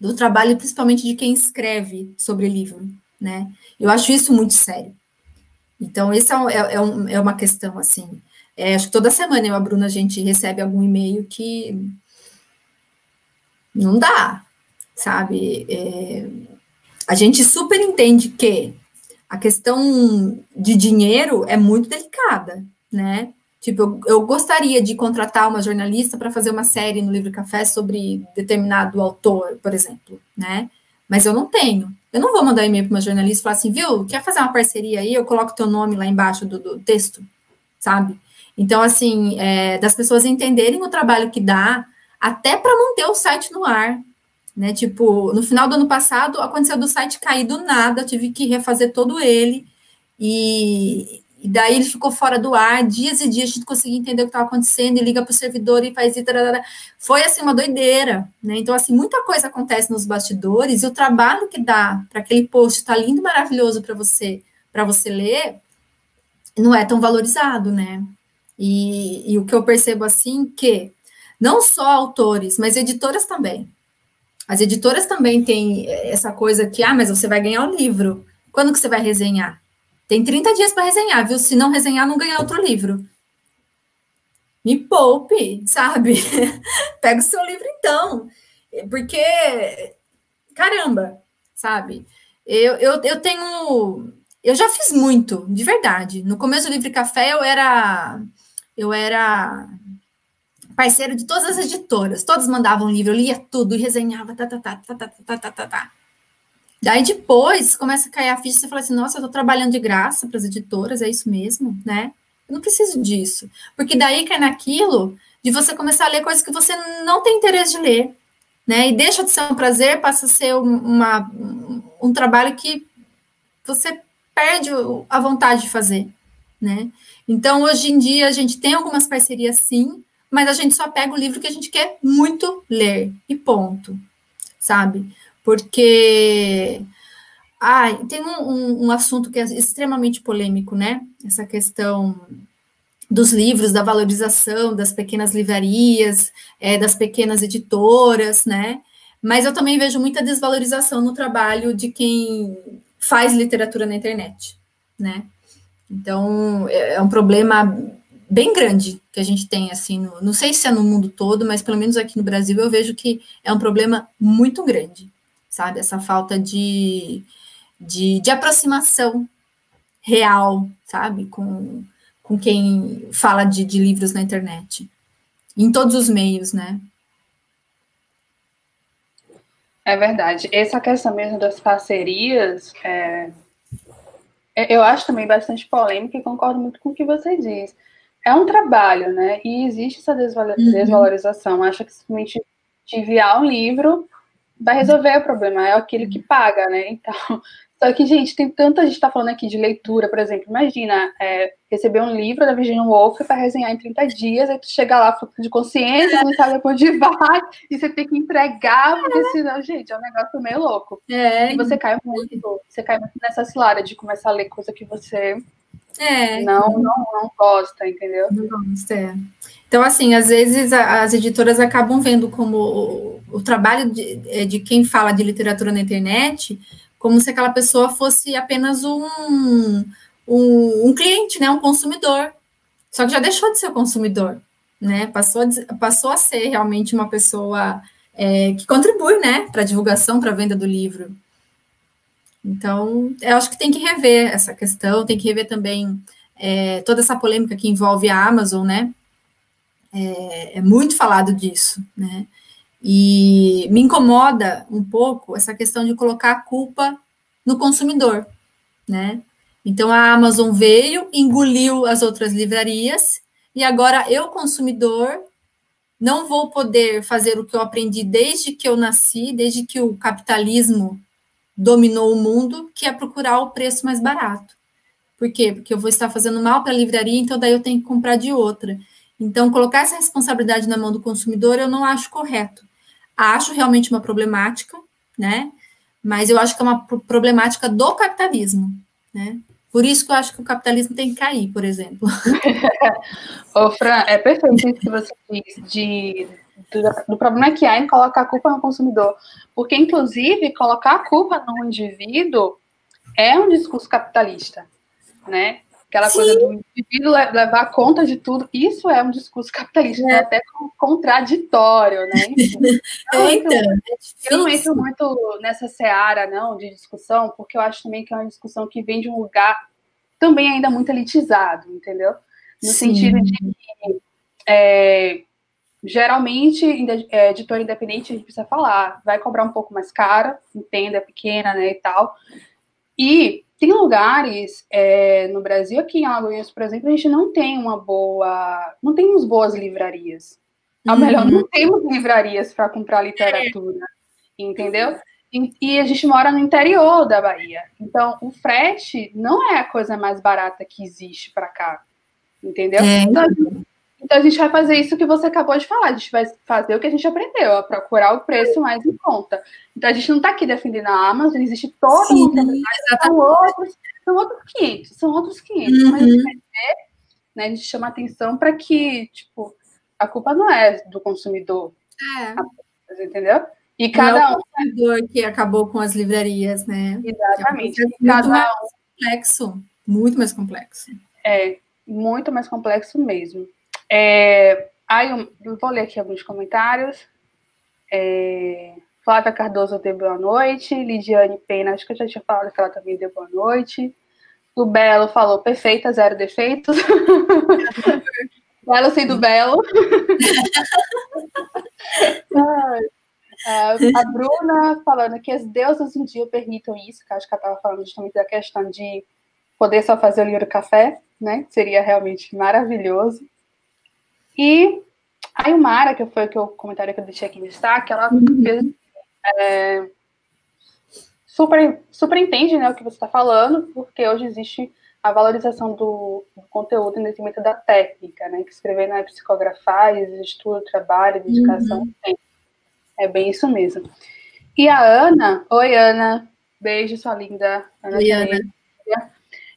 Speaker 2: Do trabalho, principalmente de quem escreve sobre livro, né? Eu acho isso muito sério. Então, essa é, é, é, é uma questão, assim, é, acho que toda semana eu a Bruna a gente recebe algum e-mail que não dá, sabe? É, a gente super entende que a questão de dinheiro é muito delicada, né? Tipo, eu, eu gostaria de contratar uma jornalista para fazer uma série no Livro Café sobre determinado autor, por exemplo, né? Mas eu não tenho. Eu não vou mandar e-mail para uma jornalista e falar assim, viu, quer fazer uma parceria aí? Eu coloco teu nome lá embaixo do, do texto, sabe? Então, assim, é, das pessoas entenderem o trabalho que dá, até para manter o site no ar. Né? Tipo, no final do ano passado, aconteceu do site cair do nada, tive que refazer todo ele, e, e daí ele ficou fora do ar, dias e dias a gente conseguia entender o que estava acontecendo, e liga para o servidor e faz isso. Foi assim uma doideira, né? Então, assim, muita coisa acontece nos bastidores, e o trabalho que dá para aquele post tá lindo, maravilhoso para você, para você ler, não é tão valorizado, né? E, e o que eu percebo assim que não só autores, mas editoras também. As editoras também têm essa coisa que, ah, mas você vai ganhar o livro. Quando que você vai resenhar? Tem 30 dias para resenhar, viu? Se não resenhar, não ganhar outro livro. Me poupe, sabe? Pega o seu livro então. Porque, caramba, sabe? Eu, eu, eu tenho. Eu já fiz muito, de verdade. No começo do Livre Café, eu era eu era parceiro de todas as editoras, todas mandavam livro, eu lia tudo e resenhava, tá, tá, tá, tá, tá, tá, tá, tá, tá. Daí depois começa a cair a ficha, você fala assim, nossa, eu estou trabalhando de graça para as editoras, é isso mesmo, né? Eu não preciso disso. Porque daí cai naquilo de você começar a ler coisas que você não tem interesse de ler, né? E deixa de ser um prazer, passa a ser uma, um trabalho que você perde a vontade de fazer, né? Então, hoje em dia, a gente tem algumas parcerias, sim, mas a gente só pega o livro que a gente quer muito ler, e ponto, sabe? Porque ah, tem um, um, um, assunto que é extremamente polêmico, né? Essa questão dos livros, da valorização das pequenas livrarias, é, das pequenas editoras, né? Mas eu também vejo muita desvalorização no trabalho de quem faz literatura na internet, né? Então, é, é um problema bem grande que a gente tem, assim, no, não sei se é no mundo todo, mas pelo menos aqui no Brasil eu vejo que é um problema muito grande sabe? Essa falta de, de, de aproximação real, sabe? Com, com quem fala de, de livros na internet. Em todos os meios, né?
Speaker 1: É verdade. Essa questão mesmo das parcerias, é, é eu acho também bastante polêmica e concordo muito com o que você diz. É um trabalho, né? E existe essa uhum. desvalorização. Uhum. Acha que simplesmente te enviar um livro vai resolver o problema, é aquele que paga, né? Então, só que, gente, tem tanta gente tá falando aqui de leitura, por exemplo, imagina é, receber um livro da Virginia Woolf para resenhar em 30 dias, aí tu chega lá de consciência, não sabe por onde vai, e você tem que entregar, porque senão, gente, é um negócio meio louco. É. E você cai muito, você cai muito nessa cilada de começar a ler coisa que você é. não, não, não gosta, entendeu? Não gosta,
Speaker 2: é. Então, assim, às vezes as editoras acabam vendo como o, trabalho de, é, de, quem fala de literatura na internet como se aquela pessoa fosse apenas um, um, um cliente, né, um consumidor. Só que já deixou de ser consumidor, né? Passou, passou a ser realmente uma pessoa é, que contribui, né, para a divulgação, para a venda do livro. Então, eu acho que tem que rever essa questão, tem que rever também é, toda essa polêmica que envolve a Amazon, né? É, é muito falado disso, né? E me incomoda um pouco essa questão de colocar a culpa no consumidor, né? Então a Amazon veio, engoliu as outras livrarias e agora eu consumidor não vou poder fazer o que eu aprendi desde que eu nasci, desde que o capitalismo dominou o mundo, que é procurar o preço mais barato. Por quê? Porque eu vou estar fazendo mal para a livraria, então daí eu tenho que comprar de outra. Então, colocar essa responsabilidade na mão do consumidor eu não acho correto. Acho realmente uma problemática, né? Mas eu acho que é uma problemática do capitalismo, né? Por isso que eu acho que o capitalismo tem que cair, por exemplo.
Speaker 1: Ô, Fran, é perfeito isso que você diz de, do, do, problema que há em colocar a culpa no consumidor. Porque, inclusive, colocar a culpa no indivíduo é um discurso capitalista, né? Aquela Sim. coisa do indivíduo levar conta de tudo, isso é um discurso capitalista, é. até contraditório, né? Então, eu, então, entro, é eu não entro muito nessa seara, não, de discussão, porque eu acho também que é uma discussão que vem de um lugar também ainda muito elitizado, entendeu? No Sim. sentido de que, é, geralmente, é, editor independente, a gente precisa falar, vai cobrar um pouco mais caro, entenda, é pequena, né, e tal. E tem lugares é, no Brasil, aqui em Alagoas, por exemplo, a gente não tem uma boa. Não temos boas livrarias. Ou uhum. melhor, não temos livrarias para comprar literatura. É. Entendeu? E, e, a gente mora no interior da Bahia. Então, o frete não é a coisa mais barata que existe para cá. Entendeu? É. Então, então a gente vai fazer isso que você acabou de falar, a gente vai fazer o que a gente aprendeu, a procurar o preço mais em conta. Então a gente não está aqui defendendo a Amazon, existe toda Sim, uma são outros, são outros 500, são outros 500, uhum. mas a gente, né, a gente chama atenção para que, tipo, a culpa não é do consumidor, é. entendeu?
Speaker 2: E cada não é o consumidor um... que acabou com as livrarias, né?
Speaker 1: Exatamente.
Speaker 2: É cada muito mais complexo, muito mais complexo.
Speaker 1: É, muito mais complexo mesmo. É, aí eu vou ler aqui alguns comentários. É, Flávia Cardoso deu boa noite. Lidiane Pena, acho que eu já tinha falado que ela também deu boa noite. O Belo falou perfeita, zero defeitos. Belo sendo Belo. Uh, a Bruna falando que as deusas um dia permitam isso, que acho que ela estava falando justamente da questão de poder só fazer o livro café, né? Seria realmente maravilhoso. E a Ilmara, que foi o comentário que eu deixei aqui em destaque, ela uhum. fez, é, super, super entende né, o que você está falando, porque hoje existe a valorização do, do conteúdo em detrimento da técnica, né? Que escrever não é psicografar, existe estudo, trabalho, dedicação, uhum. É bem isso mesmo. E a Ana, oi Ana, beijo, sua linda. Ana oi, Ana.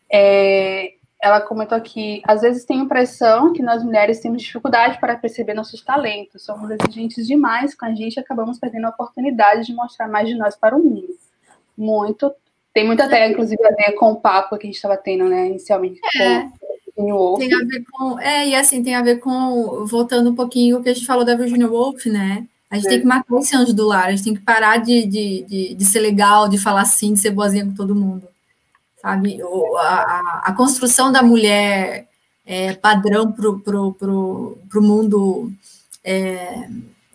Speaker 1: É, ela comentou aqui, às vezes tem a impressão que nós mulheres temos dificuldade para perceber nossos talentos, somos exigentes demais com a gente e acabamos perdendo a oportunidade de mostrar mais de nós para o mundo. Muito tem muita até, inclusive, a ver com o papo que a gente estava tendo, né, inicialmente. É. Com
Speaker 2: Woolf. Tem a ver com. É, e assim, tem a ver com. Voltando um pouquinho o que a gente falou da Virginia Woolf, né? A gente é. tem que matar esse anjo do lar, a gente tem que parar de, de, de, de ser legal, de falar assim, de ser boazinha com todo mundo. Sabe? A, a construção da mulher é, padrão para o pro, pro, pro mundo. É,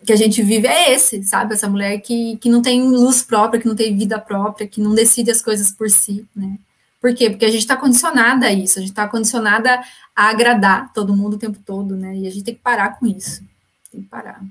Speaker 2: que a gente vive é esse, sabe? Essa mulher que, que não tem luz própria, que não tem vida própria, que não decide as coisas por si, né? Por quê? Porque a gente está condicionada a isso, a gente está condicionada a agradar todo mundo o tempo todo, né? E a gente tem que parar com isso. Tem que parar.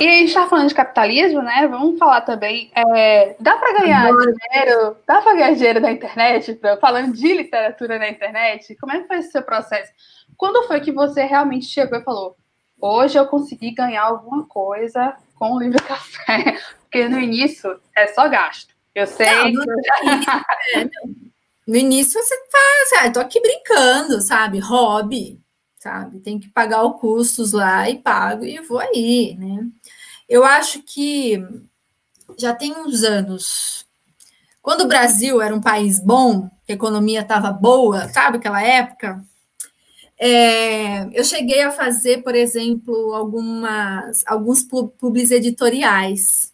Speaker 1: E a gente está falando de capitalismo, né? Vamos falar também. É, dá para ganhar dinheiro? Dá para ganhar dinheiro na internet? Falando de literatura na internet, como é que foi esse seu processo? Quando foi que você realmente chegou e falou: hoje eu consegui ganhar alguma coisa com o livro café, porque no início é só gasto. Eu sei. Não, no,
Speaker 2: é, no início você faz, ah, tô aqui brincando, sabe? Hobby, sabe? Tem que pagar os custos lá e pago e vou aí, né? Eu acho que já tem uns anos. Quando o Brasil era um país bom, que a economia estava boa, sabe aquela época? É, eu cheguei a fazer, por exemplo, algumas, alguns publis editoriais,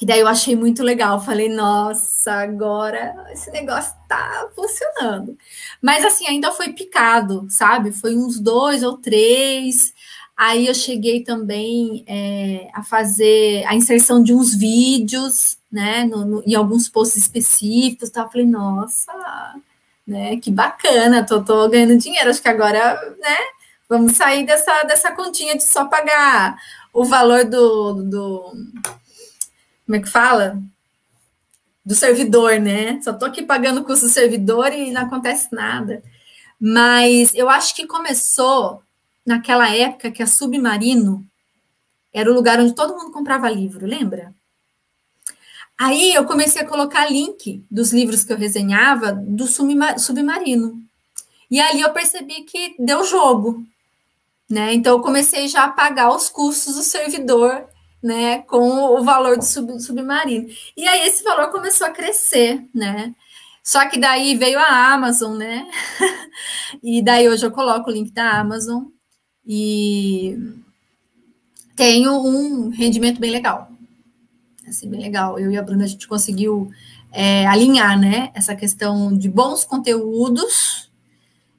Speaker 2: que daí eu achei muito legal. Falei, nossa, agora esse negócio tá funcionando. Mas assim, ainda foi picado, sabe? Foi uns dois ou três. Aí eu cheguei também é, a fazer a inserção de uns vídeos, né? No, no, em alguns posts específicos. Tá? Falei, nossa, né? Que bacana, tô, tô ganhando dinheiro. Acho que agora, né? Vamos sair dessa, dessa continha de só pagar o valor do, do como é que fala? Do servidor, né? Só tô aqui pagando o custo do servidor e não acontece nada. Mas eu acho que começou naquela época que a Submarino era o lugar onde todo mundo comprava livro, lembra? Aí eu comecei a colocar link dos livros que eu resenhava do submarino. E ali eu percebi que deu jogo, né? Então eu comecei já a pagar os custos do servidor, né, com o valor do sub, submarino. E aí esse valor começou a crescer, né? Só que daí veio a Amazon, né? e daí hoje eu coloco o link da Amazon e tenho um rendimento bem legal assim, bem legal. Eu e a Bruna, a gente conseguiu é, alinhar, né, essa questão de bons conteúdos,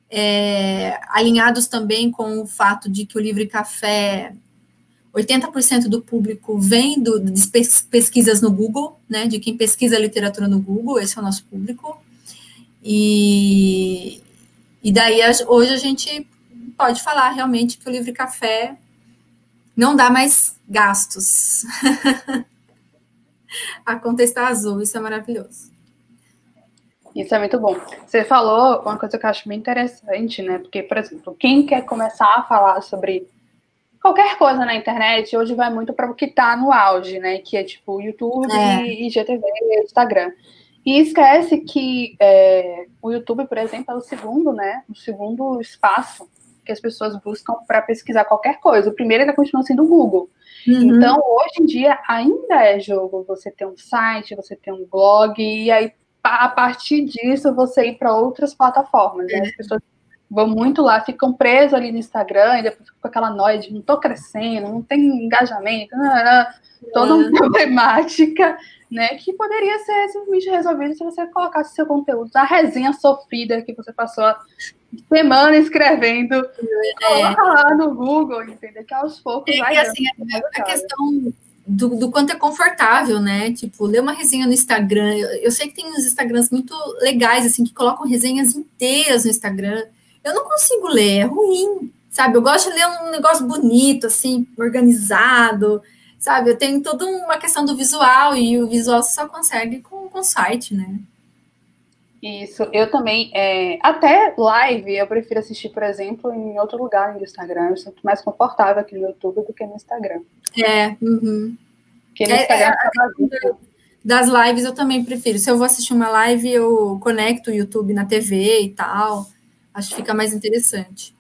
Speaker 2: é, alinhados também com o fato de que o Livre Café, 80% do público vem do, de pesquisas no Google, né, de quem pesquisa literatura no Google, esse é o nosso público, e, e daí hoje a gente pode falar realmente que o Livre Café não dá mais gastos. a conta está azul, isso é maravilhoso.
Speaker 1: Isso é muito bom. Você falou uma coisa que eu acho bem interessante, né? Porque, por exemplo, quem quer começar a falar sobre qualquer coisa na internet, hoje vai muito para o que está no auge, né? Que é tipo YouTube, é. IGTV, Instagram. E esquece que é, o YouTube, por exemplo, é o segundo, né? O segundo espaço que as pessoas buscam para pesquisar qualquer coisa. O primeiro ainda continua sendo o Google. Uhum. Então, hoje em dia, ainda é jogo você ter um site, você ter um blog, e aí, a partir disso, você ir para outras plataformas. Né? As pessoas vão muito lá, ficam presos ali no Instagram, e depois ficam com aquela noia de não tô crescendo, não tem engajamento, não, não, toda uma problemática, né, que poderia ser simplesmente resolvida se você colocasse seu conteúdo, a resenha sofrida que você passou semana escrevendo. É. Coloca lá no Google, entendeu? Que aos poucos
Speaker 2: é, vai. assim, a, a questão do, do, quanto é confortável, né? Tipo, ler uma resenha no Instagram. Eu, eu, sei que tem uns Instagrams muito legais, assim, que colocam resenhas inteiras no Instagram. Eu não consigo ler, é ruim, sabe? Eu gosto de ler um negócio bonito, assim, organizado, sabe? Eu tenho toda uma questão do visual e o visual você só consegue com o site, né?
Speaker 1: Isso, eu também, é, até live eu prefiro assistir, por exemplo, em outro lugar no Instagram. Eu sinto mais confortável aqui no YouTube do que no Instagram.
Speaker 2: É, uhum. Porque no é, Instagram é, das lives eu também prefiro. Se eu vou assistir uma live, eu conecto o YouTube na TV e tal. Acho que fica mais interessante.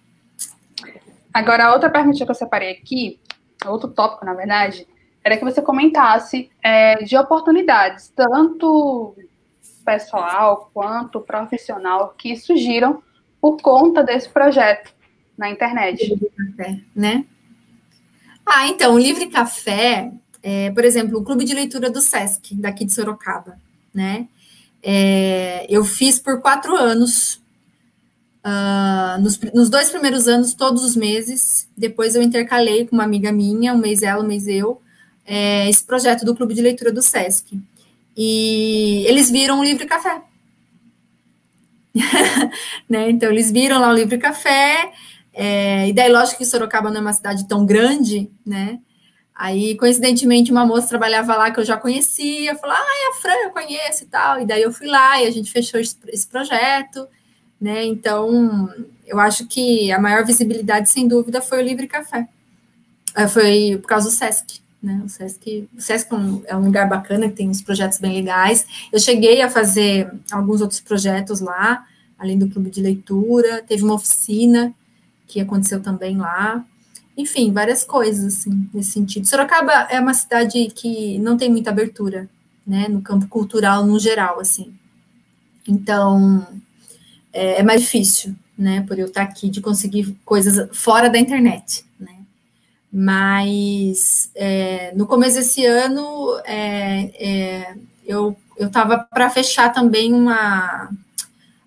Speaker 1: Agora, a outra pergunta que eu separei aqui, outro tópico, na verdade, era que você comentasse é, de oportunidades, tanto pessoal quanto profissional que surgiram por conta desse projeto na internet.
Speaker 2: Né? Ah, então, o Livre Café, é, por exemplo, o Clube de Leitura do Sesc, daqui de Sorocaba, né? É, eu fiz por quatro anos, uh, nos, nos, dois primeiros anos, todos os meses, depois eu intercalei com uma amiga minha, um mês ela, um mês eu, é, esse projeto do Clube de Leitura do Sesc. E eles viram o Livre Café. né? Então, eles viram lá o Livre Café, é, e daí, lógico que Sorocaba não é uma cidade tão grande, né? Aí, coincidentemente, uma moça trabalhava lá que eu já conhecia, falou, ah, é a Fran, eu conheço e tal. E daí eu fui lá e a gente fechou esse projeto, né? Então, eu acho que a maior visibilidade, sem dúvida, foi o Livre Café. É, foi por causa do Sesc. Né? O Sesc, o Sesc é é um lugar bacana, que tem uns projetos bem legais. Eu cheguei a fazer alguns outros projetos lá, além do clube de leitura, teve uma oficina que aconteceu também lá. Enfim, várias coisas, assim, nesse sentido. Sorocaba é uma cidade que não tem muita abertura, né, no campo cultural no geral, assim. Então, é, é mais difícil, né, por eu estar aqui, de conseguir coisas fora da internet, né. Mas é, no começo desse ano é, é, eu estava para fechar também uma,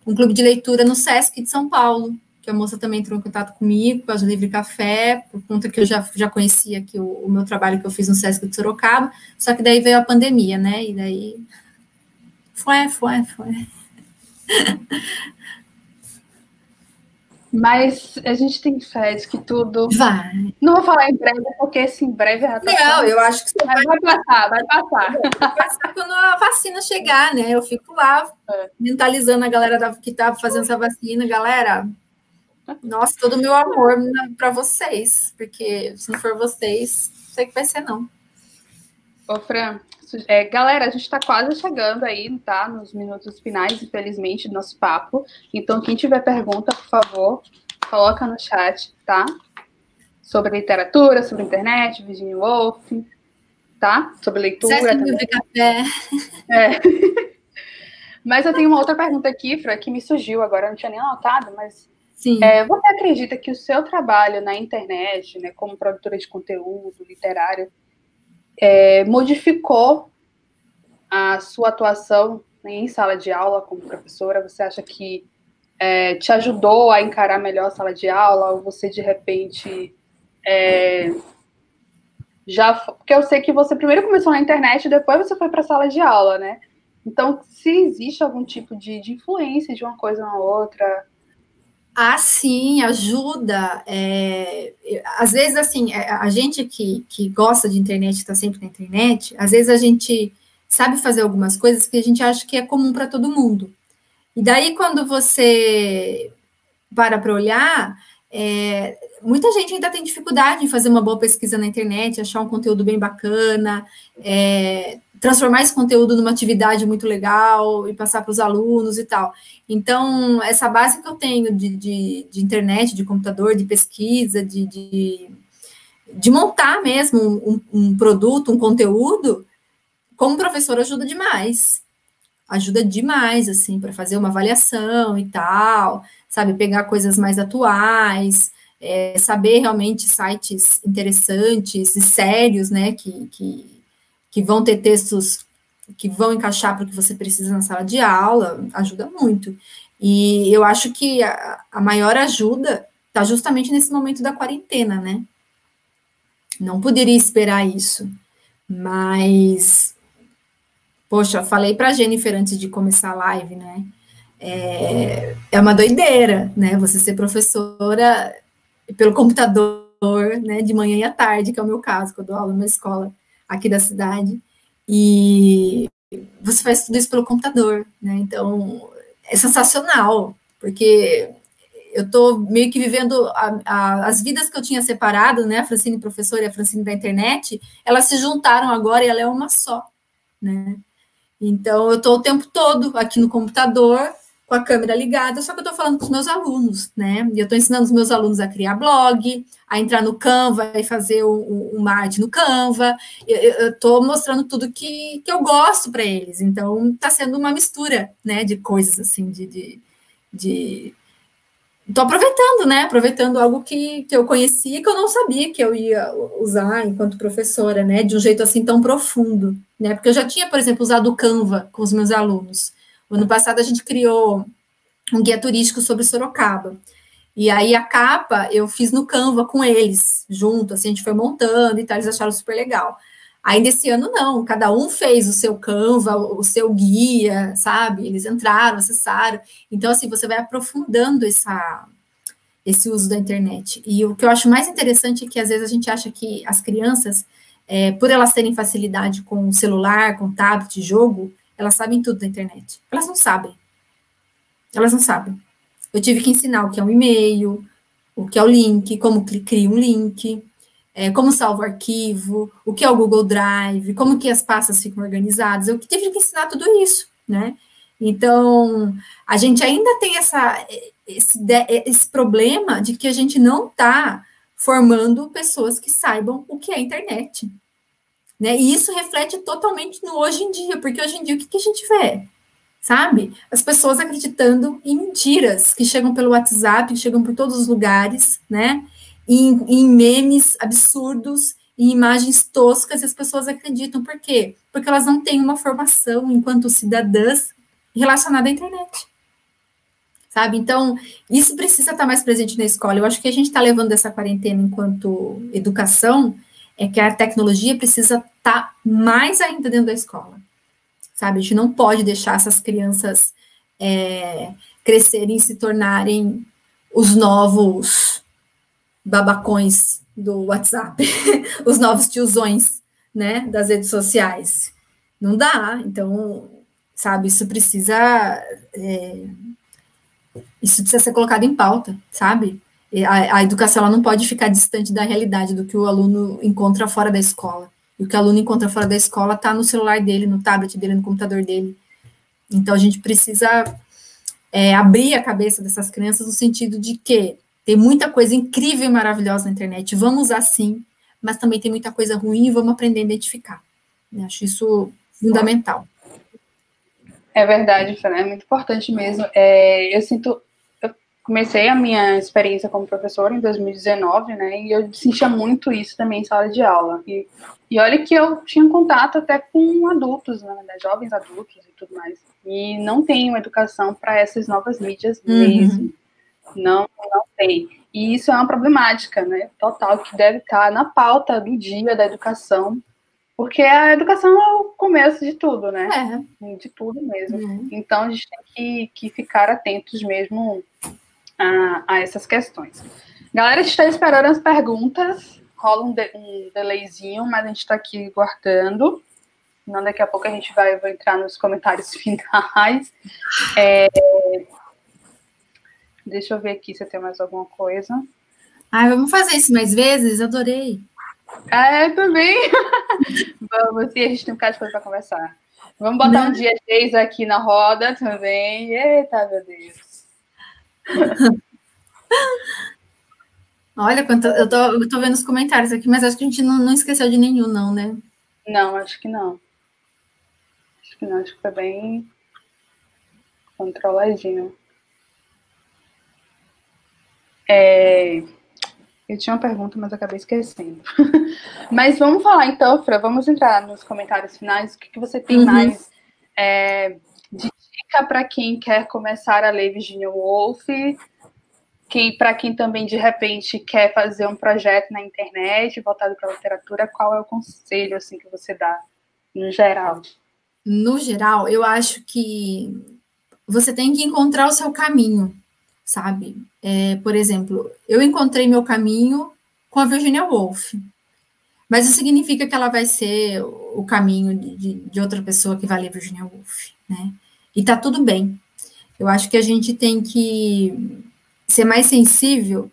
Speaker 2: um clube de leitura no Sesc de São Paulo, que a moça também entrou em contato comigo causa do Livre Café, por conta que eu já, já conhecia aqui o, o meu trabalho que eu fiz no Sesc de Sorocaba, só que daí veio a pandemia, né? E daí foi, foi, foi.
Speaker 1: Mas a gente tem fé de que tudo.
Speaker 2: Vai.
Speaker 1: Não vou falar em breve, porque esse em breve já
Speaker 2: tá. Não, eu acho que
Speaker 1: você vai, vai passar, vai passar.
Speaker 2: Vai passar quando a vacina chegar, né? Eu fico lá é. mentalizando a galera da, que tá fazendo essa vacina, galera. Nossa, todo o meu amor para vocês, porque se não for vocês, não sei que vai ser, não.
Speaker 1: Ô, Fran, é, galera, a gente está quase chegando aí, tá? Nos minutos finais, infelizmente, do nosso papo. Então, quem tiver pergunta, por favor, coloca no chat, tá? Sobre literatura, sobre internet, Virginia Woolf, tá? Sobre leitura.
Speaker 2: Também. Café.
Speaker 1: É. mas eu tenho uma outra pergunta aqui, Fran, que me surgiu agora, eu não tinha nem anotado, mas
Speaker 2: Sim.
Speaker 1: É, você acredita que o seu trabalho na internet, né, como produtora de conteúdo literário, é, modificou a sua atuação em sala de aula como professora? Você acha que é, te ajudou a encarar melhor a sala de aula? Ou você, de repente, é, já. Porque eu sei que você primeiro começou na internet e depois você foi para a sala de aula, né? Então, se existe algum tipo de, de influência de uma coisa na outra,
Speaker 2: ah, sim, ajuda. É, às vezes, assim, é, a gente que, que gosta de internet, está sempre na internet, às vezes a gente sabe fazer algumas coisas que a gente acha que é comum para todo mundo. E daí, quando você para para olhar, é, muita gente ainda tem dificuldade em fazer uma boa pesquisa na internet, achar um conteúdo bem bacana, é, transformar esse conteúdo numa atividade muito legal e passar para os alunos e tal. Então, essa base que eu tenho de, de, de internet, de computador, de pesquisa, de, de, de montar mesmo um, um, produto, um conteúdo, como professor ajuda demais. Ajuda demais, assim, para fazer uma avaliação e tal, sabe? Pegar coisas mais atuais, é, saber realmente sites interessantes e sérios, né? Que, que, que vão ter textos que vão encaixar para o que você precisa na sala de aula, ajuda muito. E eu acho que a, a maior ajuda está justamente nesse momento da quarentena, né? Não poderia esperar isso, mas poxa, falei para Jennifer antes de começar a live, né? É, é uma doideira, né? Você ser professora pelo computador, né? De manhã e à tarde, que é o meu caso, que eu dou aula numa escola aqui da cidade, e você faz tudo isso pelo computador, né? Então, é sensacional, porque eu estou meio que vivendo a, a, as vidas que eu tinha separado, né? A Francine professora e a Francine da internet, elas se juntaram agora e ela é uma só, né? Então, eu estou o tempo todo aqui no computador, com a câmera ligada, só que eu estou falando com os meus alunos, né? E eu estou ensinando os meus alunos a criar blog, a entrar no Canva e fazer uma arte no Canva. Eu estou mostrando tudo que, que eu gosto para eles. Então, está sendo uma mistura, né, de coisas assim, de, de, de aproveitando, né? Aproveitando algo que, que eu conhecia que eu não sabia que eu ia usar enquanto professora, né? De um jeito assim tão profundo, né? Porque eu já tinha, por exemplo, usado o Canva com os meus alunos. O ano passado a gente criou um guia turístico sobre Sorocaba. E aí a capa eu fiz no Canva com eles, junto, assim, a gente foi montando e tal, eles acharam super legal. Aí nesse ano não, cada um fez o seu Canva, o seu guia, sabe? Eles entraram, acessaram. Então assim, você vai aprofundando essa esse uso da internet. E o que eu acho mais interessante é que às vezes a gente acha que as crianças, é, por elas terem facilidade com celular, com tablet, jogo, elas sabem tudo da internet. Elas não sabem. Elas não sabem. Eu tive que ensinar o que é um e-mail, o que é o link, como cria um link, é, como salva o arquivo, o que é o Google Drive, como que as pastas ficam organizadas. Eu tive que ensinar tudo isso, né? Então, a gente ainda tem essa, esse, esse problema de que a gente não está formando pessoas que saibam o que é internet. Né? E isso reflete totalmente no hoje em dia, porque hoje em dia o que, que a gente vê? Sabe? As pessoas acreditando em mentiras que chegam pelo WhatsApp, que chegam por todos os lugares, né? em, em memes absurdos, em imagens toscas, e as pessoas acreditam. Por quê? Porque elas não têm uma formação enquanto cidadãs relacionada à internet. Sabe? Então, isso precisa estar mais presente na escola. Eu acho que a gente está levando essa quarentena enquanto educação, é que a tecnologia precisa estar mais ainda dentro da escola. Sabe? A gente não pode deixar essas crianças é, crescerem e se tornarem os novos babacões do WhatsApp, os novos tiozões, né, das redes sociais. Não dá, então, sabe, isso precisa, é, isso precisa ser colocado em pauta, sabe? A, a, educação ela não pode ficar distante da realidade do que o aluno encontra fora da escola. E o que o aluno encontra fora da escola está no celular dele, no tablet dele, no computador dele. Então a gente precisa é, abrir a cabeça dessas crianças no sentido de que tem muita coisa incrível e maravilhosa na internet, vamos usar sim, mas também tem muita coisa ruim e vamos aprender a identificar. Eu acho isso fundamental.
Speaker 1: É verdade, Fran, é muito importante mesmo. É, eu sinto, comecei a minha experiência como professora em 2019, né, e eu sentia muito isso também em sala de aula. E, e olha que eu tinha contato até com adultos, né, jovens adultos e tudo mais. E não tenho educação para essas novas mídias uhum. mesmo. Não, não tem. E isso é uma problemática, né? Total, que deve estar na pauta do dia da educação, porque a educação é o começo de tudo, né? É. De tudo mesmo. Uhum. Então a gente tem que, que ficar atentos mesmo a, a essas questões. Galera, a gente está esperando as perguntas. Rola um, de, um delayzinho, mas a gente está aqui guardando. Não, daqui a pouco a gente vai, vai entrar nos comentários finais. É, Deixa eu ver aqui se tem mais alguma coisa.
Speaker 2: Ai, vamos fazer isso mais vezes? Adorei.
Speaker 1: É, também. vamos, e a gente tem um bocado de coisa para conversar. Vamos botar Não. um dia três aqui na roda também. Eita, meu Deus.
Speaker 2: Olha, quanto, eu, tô, eu tô vendo os comentários aqui, mas acho que a gente não, não esqueceu de nenhum, não, né?
Speaker 1: Não, acho que não. Acho que não, acho que foi bem controladinho. É... Eu tinha uma pergunta, mas acabei esquecendo. mas vamos falar então, Fra, vamos entrar nos comentários finais. O que, que você tem uhum. mais é, dica para quem quer começar a ler Virginia Woolf, quem, para quem também de repente quer fazer um projeto na internet voltado para a literatura, qual é o conselho assim que você dá no geral?
Speaker 2: No geral, eu acho que você tem que encontrar o seu caminho, sabe? É, por exemplo, eu encontrei meu caminho com a Virginia Woolf, mas isso significa que ela vai ser o caminho de, de outra pessoa que vai ler Virginia Woolf, né? E tá tudo bem. Eu acho que a gente tem que ser mais sensível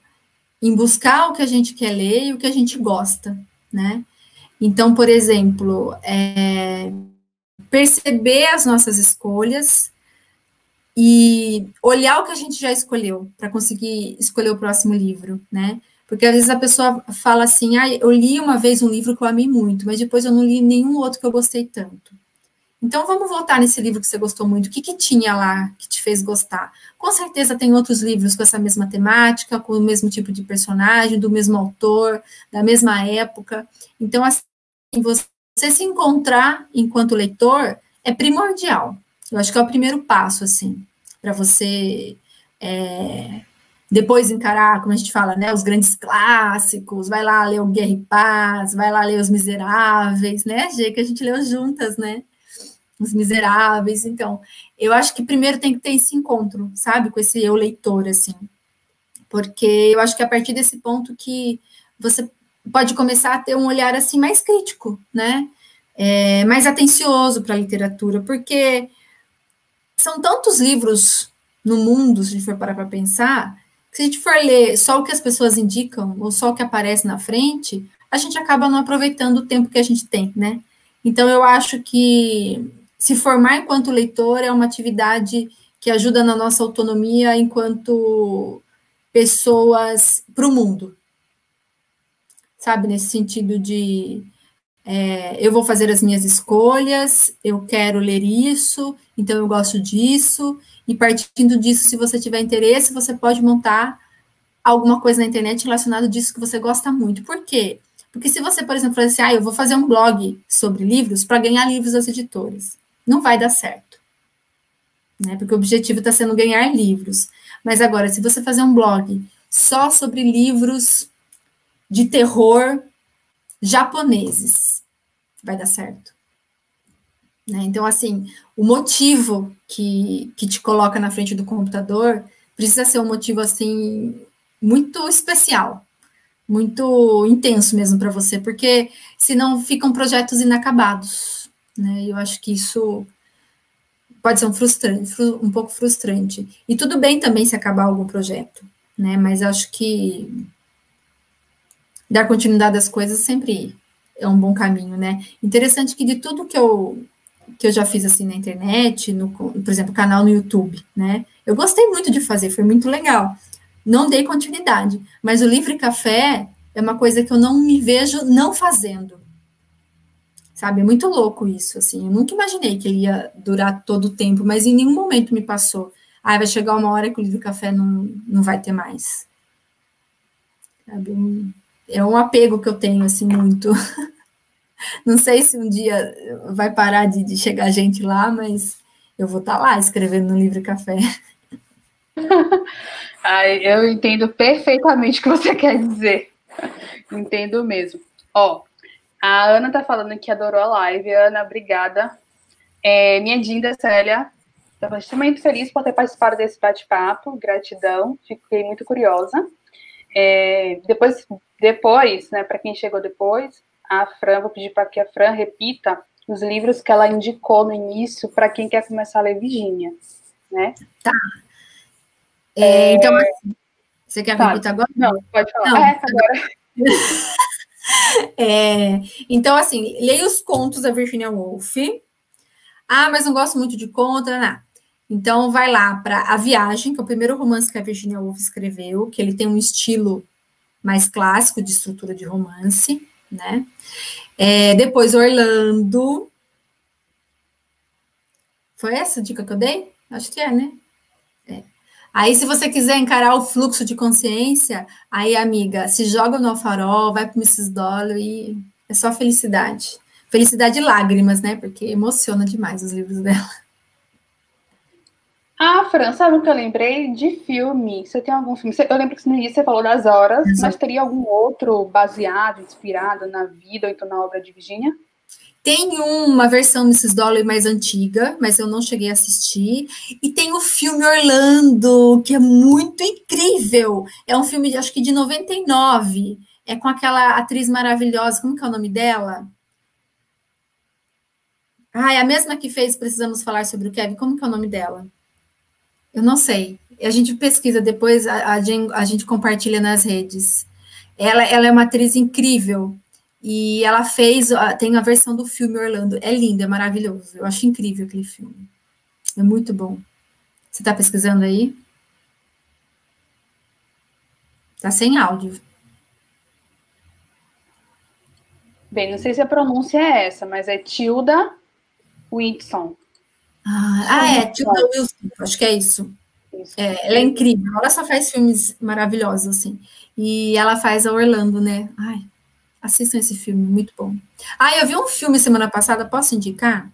Speaker 2: em buscar o que a gente quer ler e o que a gente gosta, né? Então, por exemplo, é, perceber as nossas escolhas e olhar o que a gente já escolheu para conseguir escolher o próximo livro, né? Porque às vezes a pessoa fala assim, ah, eu li uma vez um livro que eu amei muito, mas depois eu não li nenhum outro que eu gostei tanto. Então vamos voltar nesse livro que você gostou muito. O que, que tinha lá que te fez gostar? Com certeza tem outros livros com essa mesma temática, com o mesmo tipo de personagem, do mesmo autor, da mesma época. Então, assim, você se encontrar enquanto leitor é primordial. Eu acho que é o primeiro passo, assim, para você é, depois encarar, como a gente fala, né, os grandes clássicos, vai lá ler o Guerra e Paz, vai lá ler Os Miseráveis, né, Gê, que a gente leu juntas, né? Os Miseráveis. Então, eu acho que primeiro tem que ter esse encontro, sabe, com esse eu leitor, assim. Porque eu acho que a partir desse ponto que você pode começar a ter um olhar, assim, mais crítico, né? É, mais atencioso para a literatura, porque são tantos livros no mundo, se a gente for parar para pensar, que se a gente for ler só o que as pessoas indicam, ou só o que aparece na frente, a gente acaba não aproveitando o tempo que a gente tem, né? Então, eu acho que se formar enquanto leitor é uma atividade que ajuda na nossa autonomia enquanto pessoas para o mundo. Sabe, nesse sentido de é, eu vou fazer as minhas escolhas, eu quero ler isso, então eu gosto disso, e partindo disso, se você tiver interesse, você pode montar alguma coisa na internet relacionada disso que você gosta muito. Por quê? Porque se você, por exemplo, falar assim, ah, eu vou fazer um blog sobre livros para ganhar livros das editoras não vai dar certo. Né? Porque o objetivo está sendo ganhar livros. Mas agora, se você fazer um blog só sobre livros de terror japoneses, vai dar certo. Né? Então, assim, o motivo que, que te coloca na frente do computador precisa ser um motivo, assim, muito especial, muito intenso mesmo para você, porque senão ficam projetos inacabados né? Eu acho que isso pode ser um frustrante, um pouco frustrante. E tudo bem também se acabar algum projeto, né? Mas acho que dar continuidade às coisas sempre é um bom caminho, né? Interessante que de tudo que eu que eu já fiz assim na internet, no, por exemplo, canal no YouTube, né? Eu gostei muito de fazer, foi muito legal. Não dei continuidade, mas o Livre Café é uma coisa que eu não me vejo não fazendo sabe? É muito louco isso, assim. Eu nunca imaginei que ele ia durar todo o tempo, mas em nenhum momento me passou. Ah, vai chegar uma hora que o livro café não, não vai ter mais. Sabe? É um apego que eu tenho, assim, muito. não sei se um dia vai parar de, de chegar gente lá, mas eu vou estar tá lá escrevendo no livro café.
Speaker 1: Ai, eu entendo perfeitamente o que você quer dizer. Entendo mesmo. Ó, a Ana tá falando que adorou a live. Ana, obrigada. É, minha Dinda Célia, estava extremamente feliz por ter participado desse bate-papo. Gratidão, fiquei muito curiosa. É, depois, depois, né, para quem chegou depois, a Fran, vou pedir para que a Fran repita os livros que ela indicou no início para quem quer começar a ler Virginia, né?
Speaker 2: Tá. É, então, assim, você quer tá. repetir agora?
Speaker 1: Não, pode falar. Não, é, agora.
Speaker 2: É, então, assim, leia os contos da Virginia Woolf. Ah, mas não gosto muito de conta, não. Então, vai lá para A Viagem, que é o primeiro romance que a Virginia Woolf escreveu, que ele tem um estilo mais clássico de estrutura de romance, né? É, depois, Orlando. Foi essa a dica que eu dei? Acho que é, né? Aí, se você quiser encarar o fluxo de consciência, aí, amiga, se joga no farol, vai para Mrs. Dollar e é só felicidade. Felicidade e lágrimas, né? Porque emociona demais os livros dela.
Speaker 1: Ah, Fran, sabe o que eu lembrei? De filme. Você tem algum filme? Eu lembro que no início você falou das horas, Exato. mas teria algum outro baseado, inspirado na vida ou então na obra de Virginia?
Speaker 2: Tem uma versão Mrs. Dolly mais antiga, mas eu não cheguei a assistir. E tem o filme Orlando, que é muito incrível. É um filme, acho que de 99. É com aquela atriz maravilhosa. Como que é o nome dela? Ah, é a mesma que fez Precisamos Falar sobre o Kevin. Como que é o nome dela? Eu não sei. A gente pesquisa depois, a, a, a gente compartilha nas redes. Ela, ela é uma atriz incrível. E ela fez, tem a versão do filme Orlando. É lindo, é maravilhoso. Eu acho incrível aquele filme. É muito bom. Você está pesquisando aí? Tá sem áudio.
Speaker 1: Bem, não sei se a pronúncia é essa, mas é Tilda Whitson.
Speaker 2: Ah, ah é, Tilda Wilson, acho que é isso. isso. É, ela é incrível, ela só faz filmes maravilhosos, assim. E ela faz a Orlando, né? Ai, Assistam esse filme, muito bom. Ah, eu vi um filme semana passada, posso indicar?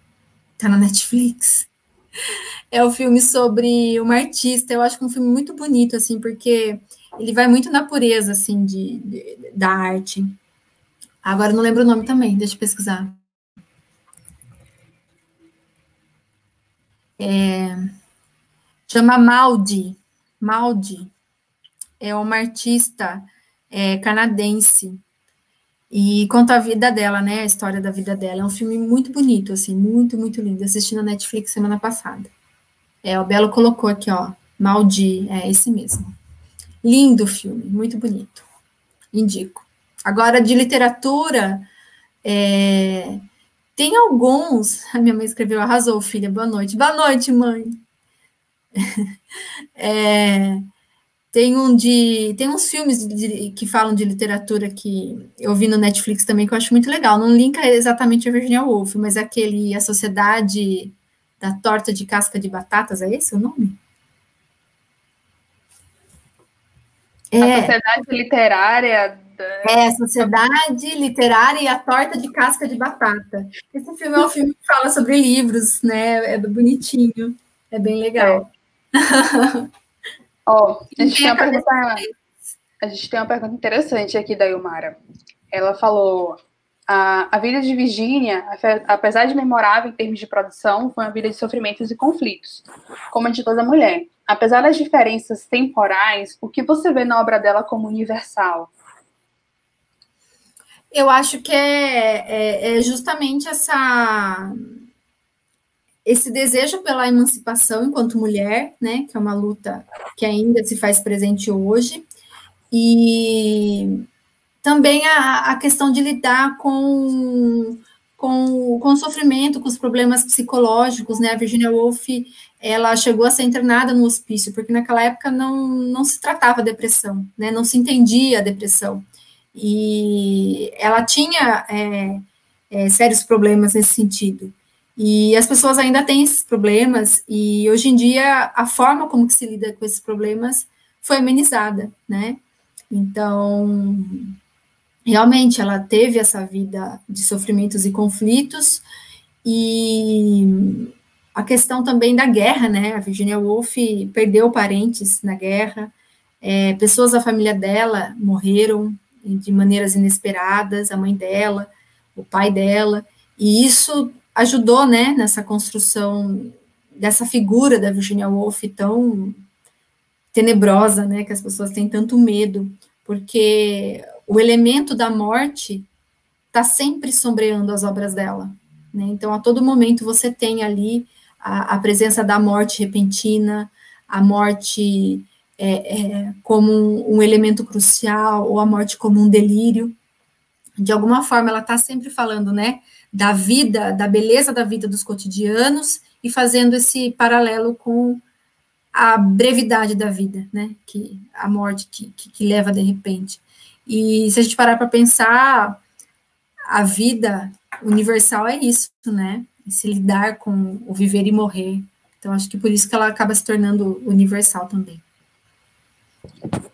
Speaker 2: Tá na Netflix. É o um filme sobre uma artista. Eu acho que é um filme muito bonito, assim, porque ele vai muito na pureza, assim, de, de da arte. Agora não lembro o nome também, deixa eu pesquisar. É, chama Maldi. Maldi é uma artista é, canadense e conta a vida dela, né? A história da vida dela. É um filme muito bonito, assim, muito, muito lindo. Assisti na Netflix semana passada. É, o Belo colocou aqui, ó. Maldi, é esse mesmo. Lindo filme, muito bonito. Indico. Agora, de literatura, é, tem alguns. A minha mãe escreveu, arrasou, filha, boa noite. Boa noite, mãe. é, tem um de. Tem uns filmes de, que falam de literatura que eu vi no Netflix também, que eu acho muito legal. Não linka exatamente a Virginia Woolf, mas é aquele A Sociedade da Torta de Casca de Batatas, é esse o nome?
Speaker 1: É. A Sociedade Literária. Da...
Speaker 2: É, a Sociedade Literária e a Torta de Casca de Batata. Esse filme é um filme que fala sobre livros, né? É bonitinho. É bem legal. É.
Speaker 1: Ó, a gente, tem uma pergunta, a gente tem uma pergunta interessante aqui da Ilmara. Ela falou: a, a vida de Virginia, apesar de memorável em termos de produção, foi uma vida de sofrimentos e conflitos, como a de toda mulher. Apesar das diferenças temporais, o que você vê na obra dela como universal?
Speaker 2: Eu acho que é, é, é justamente essa esse desejo pela emancipação enquanto mulher, né, que é uma luta que ainda se faz presente hoje, e também a, a questão de lidar com, com, com o sofrimento, com os problemas psicológicos, né, a Virginia Woolf, ela chegou a ser internada no hospício, porque naquela época não, não se tratava depressão, né, não se entendia a depressão, e ela tinha é, é, sérios problemas nesse sentido, e as pessoas ainda têm esses problemas, e hoje em dia a forma como que se lida com esses problemas foi amenizada, né? Então, realmente ela teve essa vida de sofrimentos e conflitos, e a questão também da guerra, né? A Virginia Woolf perdeu parentes na guerra, é, pessoas da família dela morreram de maneiras inesperadas, a mãe dela, o pai dela, e isso ajudou, né, nessa construção dessa figura da Virginia Woolf tão tenebrosa, né, que as pessoas têm tanto medo, porque o elemento da morte está sempre sombreando as obras dela, né? Então, a todo momento você tem ali a, a presença da morte repentina, a morte é, é, como um, um, elemento crucial, ou a morte como um delírio. De alguma forma, ela está sempre falando, né? Da vida, da beleza da vida dos cotidianos e fazendo esse paralelo com a brevidade da vida, né? Que a morte que, que, que leva de repente. E se a gente parar para pensar, a vida universal é isso, né? Se lidar com o viver e morrer. Então, acho que por isso que ela acaba se tornando universal também.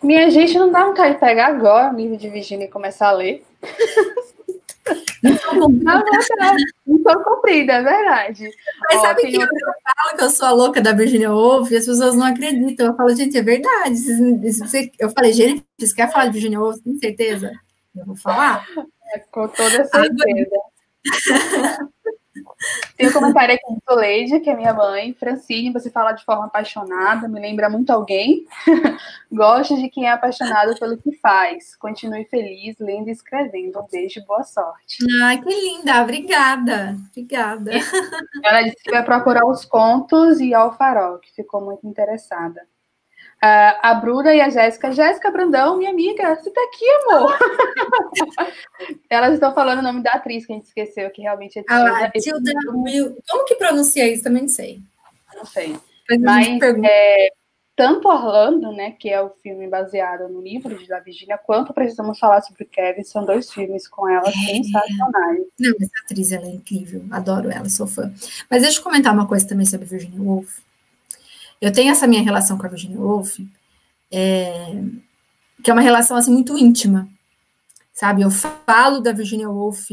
Speaker 1: Minha gente, não dá vontade de pegar agora o livro de Virginia e começar a ler. Missão cumprida. Missão cumprida, é verdade.
Speaker 2: Mas Ó, sabe que outra... eu falo que eu sou a louca da Virginia Woolf e as pessoas não acreditam. Eu falo, gente, é verdade. Eu falei, gente, você quer falar de Virginia Woolf? Tem certeza? Eu vou falar.
Speaker 1: É, com toda certeza. Agora... Tem um comentário aqui do Soleide, que é minha mãe. Francine, você fala de forma apaixonada, me lembra muito alguém. Gosto de quem é apaixonado pelo que faz. Continue feliz, lendo e escrevendo. Um beijo e boa sorte.
Speaker 2: Ai, que linda, obrigada. Obrigada.
Speaker 1: Ela disse que vai procurar os contos e Alfarol, que ficou muito interessada. Uh, a Bruna e a Jéssica. Jéssica Brandão, minha amiga, você tá aqui, amor? Elas estão falando o nome da atriz que a gente esqueceu, que realmente é
Speaker 2: Tilda. Ah, Tilda Como que pronuncia isso? Também não sei.
Speaker 1: Não sei. Mas, é, tanto Orlando, né, que é o filme baseado no livro de da Virginia, quanto Precisamos Falar sobre Kevin, são dois filmes com ela é. sensacionais.
Speaker 2: Não, essa atriz ela é incrível, adoro ela, sou fã. Mas deixa eu comentar uma coisa também sobre Virginia Woolf. Eu tenho essa minha relação com a Virginia Woolf, é, que é uma relação assim muito íntima, sabe? Eu falo da Virginia Woolf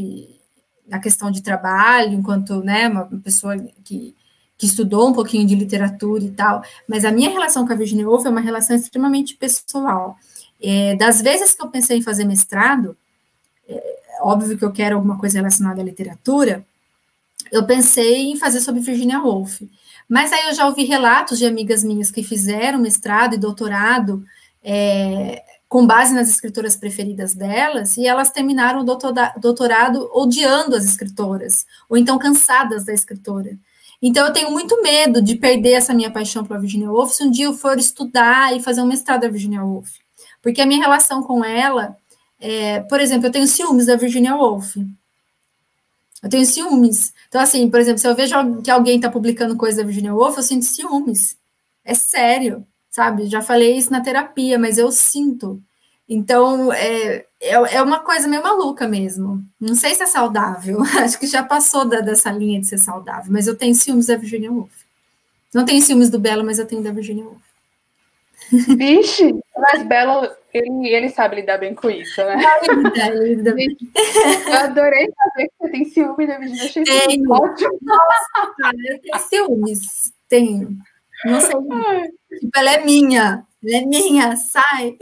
Speaker 2: na questão de trabalho, enquanto né, uma pessoa que, que estudou um pouquinho de literatura e tal, mas a minha relação com a Virginia Woolf é uma relação extremamente pessoal. É, das vezes que eu pensei em fazer mestrado, é, óbvio que eu quero alguma coisa relacionada à literatura, eu pensei em fazer sobre Virginia Woolf. Mas aí eu já ouvi relatos de amigas minhas que fizeram mestrado e doutorado é, com base nas escritoras preferidas delas, e elas terminaram o doutorado odiando as escritoras, ou então cansadas da escritora. Então, eu tenho muito medo de perder essa minha paixão pela Virginia Woolf se um dia eu for estudar e fazer um mestrado da Virginia Woolf. Porque a minha relação com ela, é, por exemplo, eu tenho ciúmes da Virginia Woolf. Eu tenho ciúmes. Então, assim, por exemplo, se eu vejo que alguém está publicando coisa da Virginia Woolf, eu sinto ciúmes. É sério, sabe? Já falei isso na terapia, mas eu sinto. Então, é, é, é uma coisa meio maluca mesmo. Não sei se é saudável. Acho que já passou da, dessa linha de ser saudável, mas eu tenho ciúmes da Virginia Woolf. Não tenho ciúmes do Belo, mas eu tenho da Virginia Woolf.
Speaker 1: Vixe, mas Belo, ele, ele sabe lidar bem com isso, né? ele lida bem. Eu adorei saber que você tem ciúme da Virginia. Achei
Speaker 2: tenho. ótimo. Nossa, cara, eu tenho ciúmes. Tenho. Não sei. Tipo, ela é minha. Ela é minha, sai.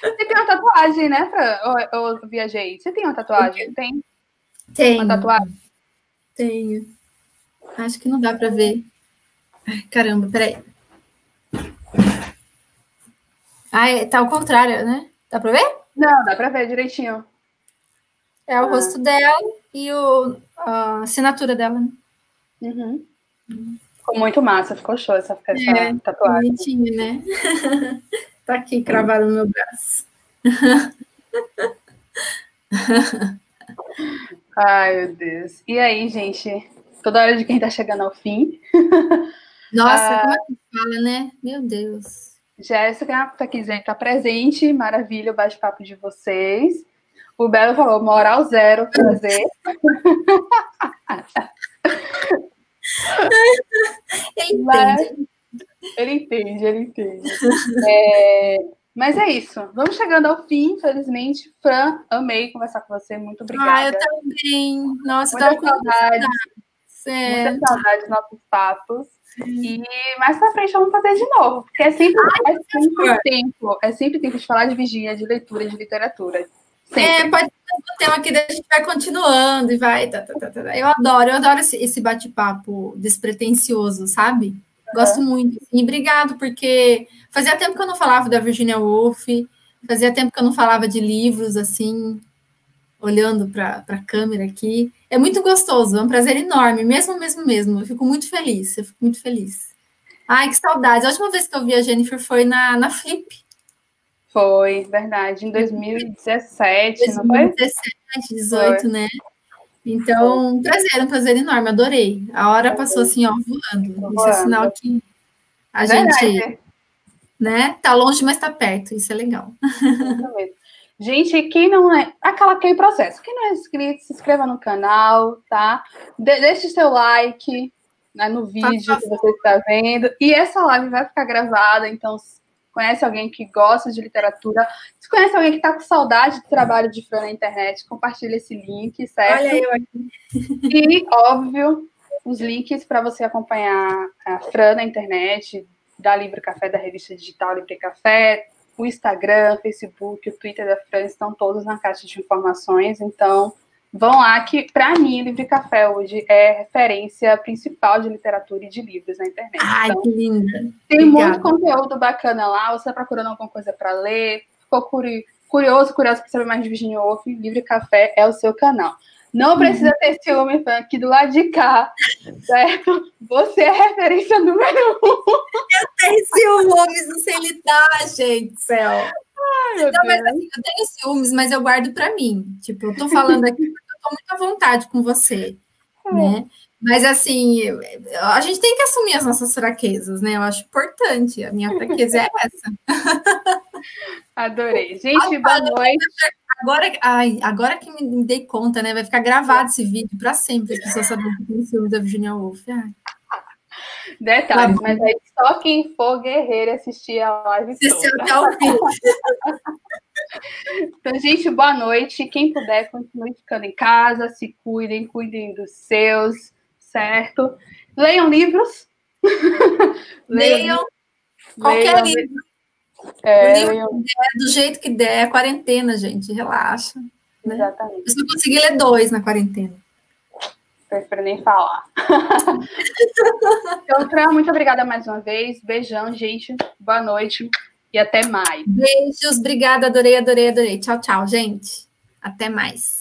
Speaker 1: Você tem uma tatuagem, né, Fran? Eu, eu viajei. Você tem uma tatuagem? Tem?
Speaker 2: Tenho. Uma tatuagem? Tenho. Acho que não dá para ver. Ai, caramba, peraí. Ah, é, tá ao contrário, né? Dá pra ver?
Speaker 1: Não, dá pra ver direitinho.
Speaker 2: É o ah. rosto dela e o, a assinatura dela. Né?
Speaker 1: Uhum. Ficou muito massa, ficou show essa, essa é, tatuagem.
Speaker 2: Bonitinho, né? tá aqui cravado no meu braço.
Speaker 1: Ai, meu Deus. E aí, gente? Toda hora de quem tá chegando ao fim.
Speaker 2: Nossa, ah, como é que fala, né? Meu Deus.
Speaker 1: Jéssica está aqui dizendo, está presente, maravilha o bate-papo de vocês. O Belo falou, moral zero, prazer.
Speaker 2: ele entende.
Speaker 1: ele entende, ele entende. É, mas é isso. Vamos chegando ao fim, infelizmente. Fran, amei conversar com você. Muito obrigada. Ah,
Speaker 2: eu também. Nossa,
Speaker 1: Muita saudade. Muita saudade dos nossos papos. E mais pra frente vamos fazer de novo, porque é sempre, Ai, é sempre tempo, é sempre tempo de falar de Virgínia, de leitura, de literatura.
Speaker 2: Sempre. É, pode ser um tema que a gente vai continuando e vai. Tá, tá, tá, tá. Eu adoro, eu adoro esse, esse bate-papo despretensioso, sabe? Gosto uhum. muito. E obrigado, porque fazia tempo que eu não falava da Virginia Woolf, fazia tempo que eu não falava de livros assim, olhando para a câmera aqui. É muito gostoso, é um prazer enorme, mesmo, mesmo, mesmo. Eu fico muito feliz, eu fico muito feliz. Ai, que saudade. A última vez que eu vi a Jennifer foi na, na Flip.
Speaker 1: Foi, verdade, em 2017, 2017 não foi?
Speaker 2: 2017, 18, foi. né? Então, um prazer, um prazer enorme, adorei. A hora passou assim, ó, voando. voando. Isso é sinal que a verdade. gente, né, tá longe, mas tá perto. Isso é legal. Exatamente.
Speaker 1: Gente, quem não é. Aquela, aquele processo. Quem não é inscrito, se inscreva no canal, tá? De, deixe seu like né, no vídeo que você está vendo. E essa live vai ficar gravada, então conhece alguém que gosta de literatura, se conhece alguém que está com saudade do trabalho de Fran na internet, compartilha esse link, certo? Olha eu aqui. E, óbvio, os links para você acompanhar a Fran na internet, da Livre Café, da revista digital Livre Café, o Instagram, Facebook, o Twitter da Fran estão todos na caixa de informações, então vão lá que, para mim, Livre Café hoje é referência principal de literatura e de livros na internet.
Speaker 2: Ai, então, que linda!
Speaker 1: Tem Obrigada. muito conteúdo bacana lá, você está procurando alguma coisa para ler, ficou curioso, curioso para saber mais de Virginia Woolf, Livre Café é o seu canal. Não uhum. precisa ter ciúme, aqui do lado de cá, certo? Você é referência número um.
Speaker 2: Eu tenho ciúmes, não sei lidar, gente, céu. Ai, não, mas assim, eu tenho ciúmes, mas eu guardo para mim. Tipo, eu tô falando aqui porque eu tô muito à vontade com você, é. né? Mas assim, a gente tem que assumir as nossas fraquezas, né? Eu acho importante. A minha fraqueza é essa.
Speaker 1: Adorei. Gente, boa noite.
Speaker 2: Agora, ai, agora que me dei conta, né? Vai ficar gravado esse vídeo para sempre, as pessoas sabendo que tem filme da Virginia Woolf. Ai.
Speaker 1: Detalhes, mas aí só quem for guerreiro assistir a live Assistiu
Speaker 2: até o fim.
Speaker 1: então, gente, boa noite. Quem puder, continue ficando em casa, se cuidem, cuidem dos seus, certo? Leiam livros.
Speaker 2: Leiam, qualquer leiam, livro. É, livro der, do jeito que der, é quarentena, gente, relaxa. Né? Exatamente. Eu só consegui ler dois na quarentena.
Speaker 1: Prefiro nem falar. então, Fran, muito obrigada mais uma vez. Beijão, gente. Boa noite e até mais.
Speaker 2: Beijos, obrigada, adorei, adorei, adorei. Tchau, tchau, gente. Até mais.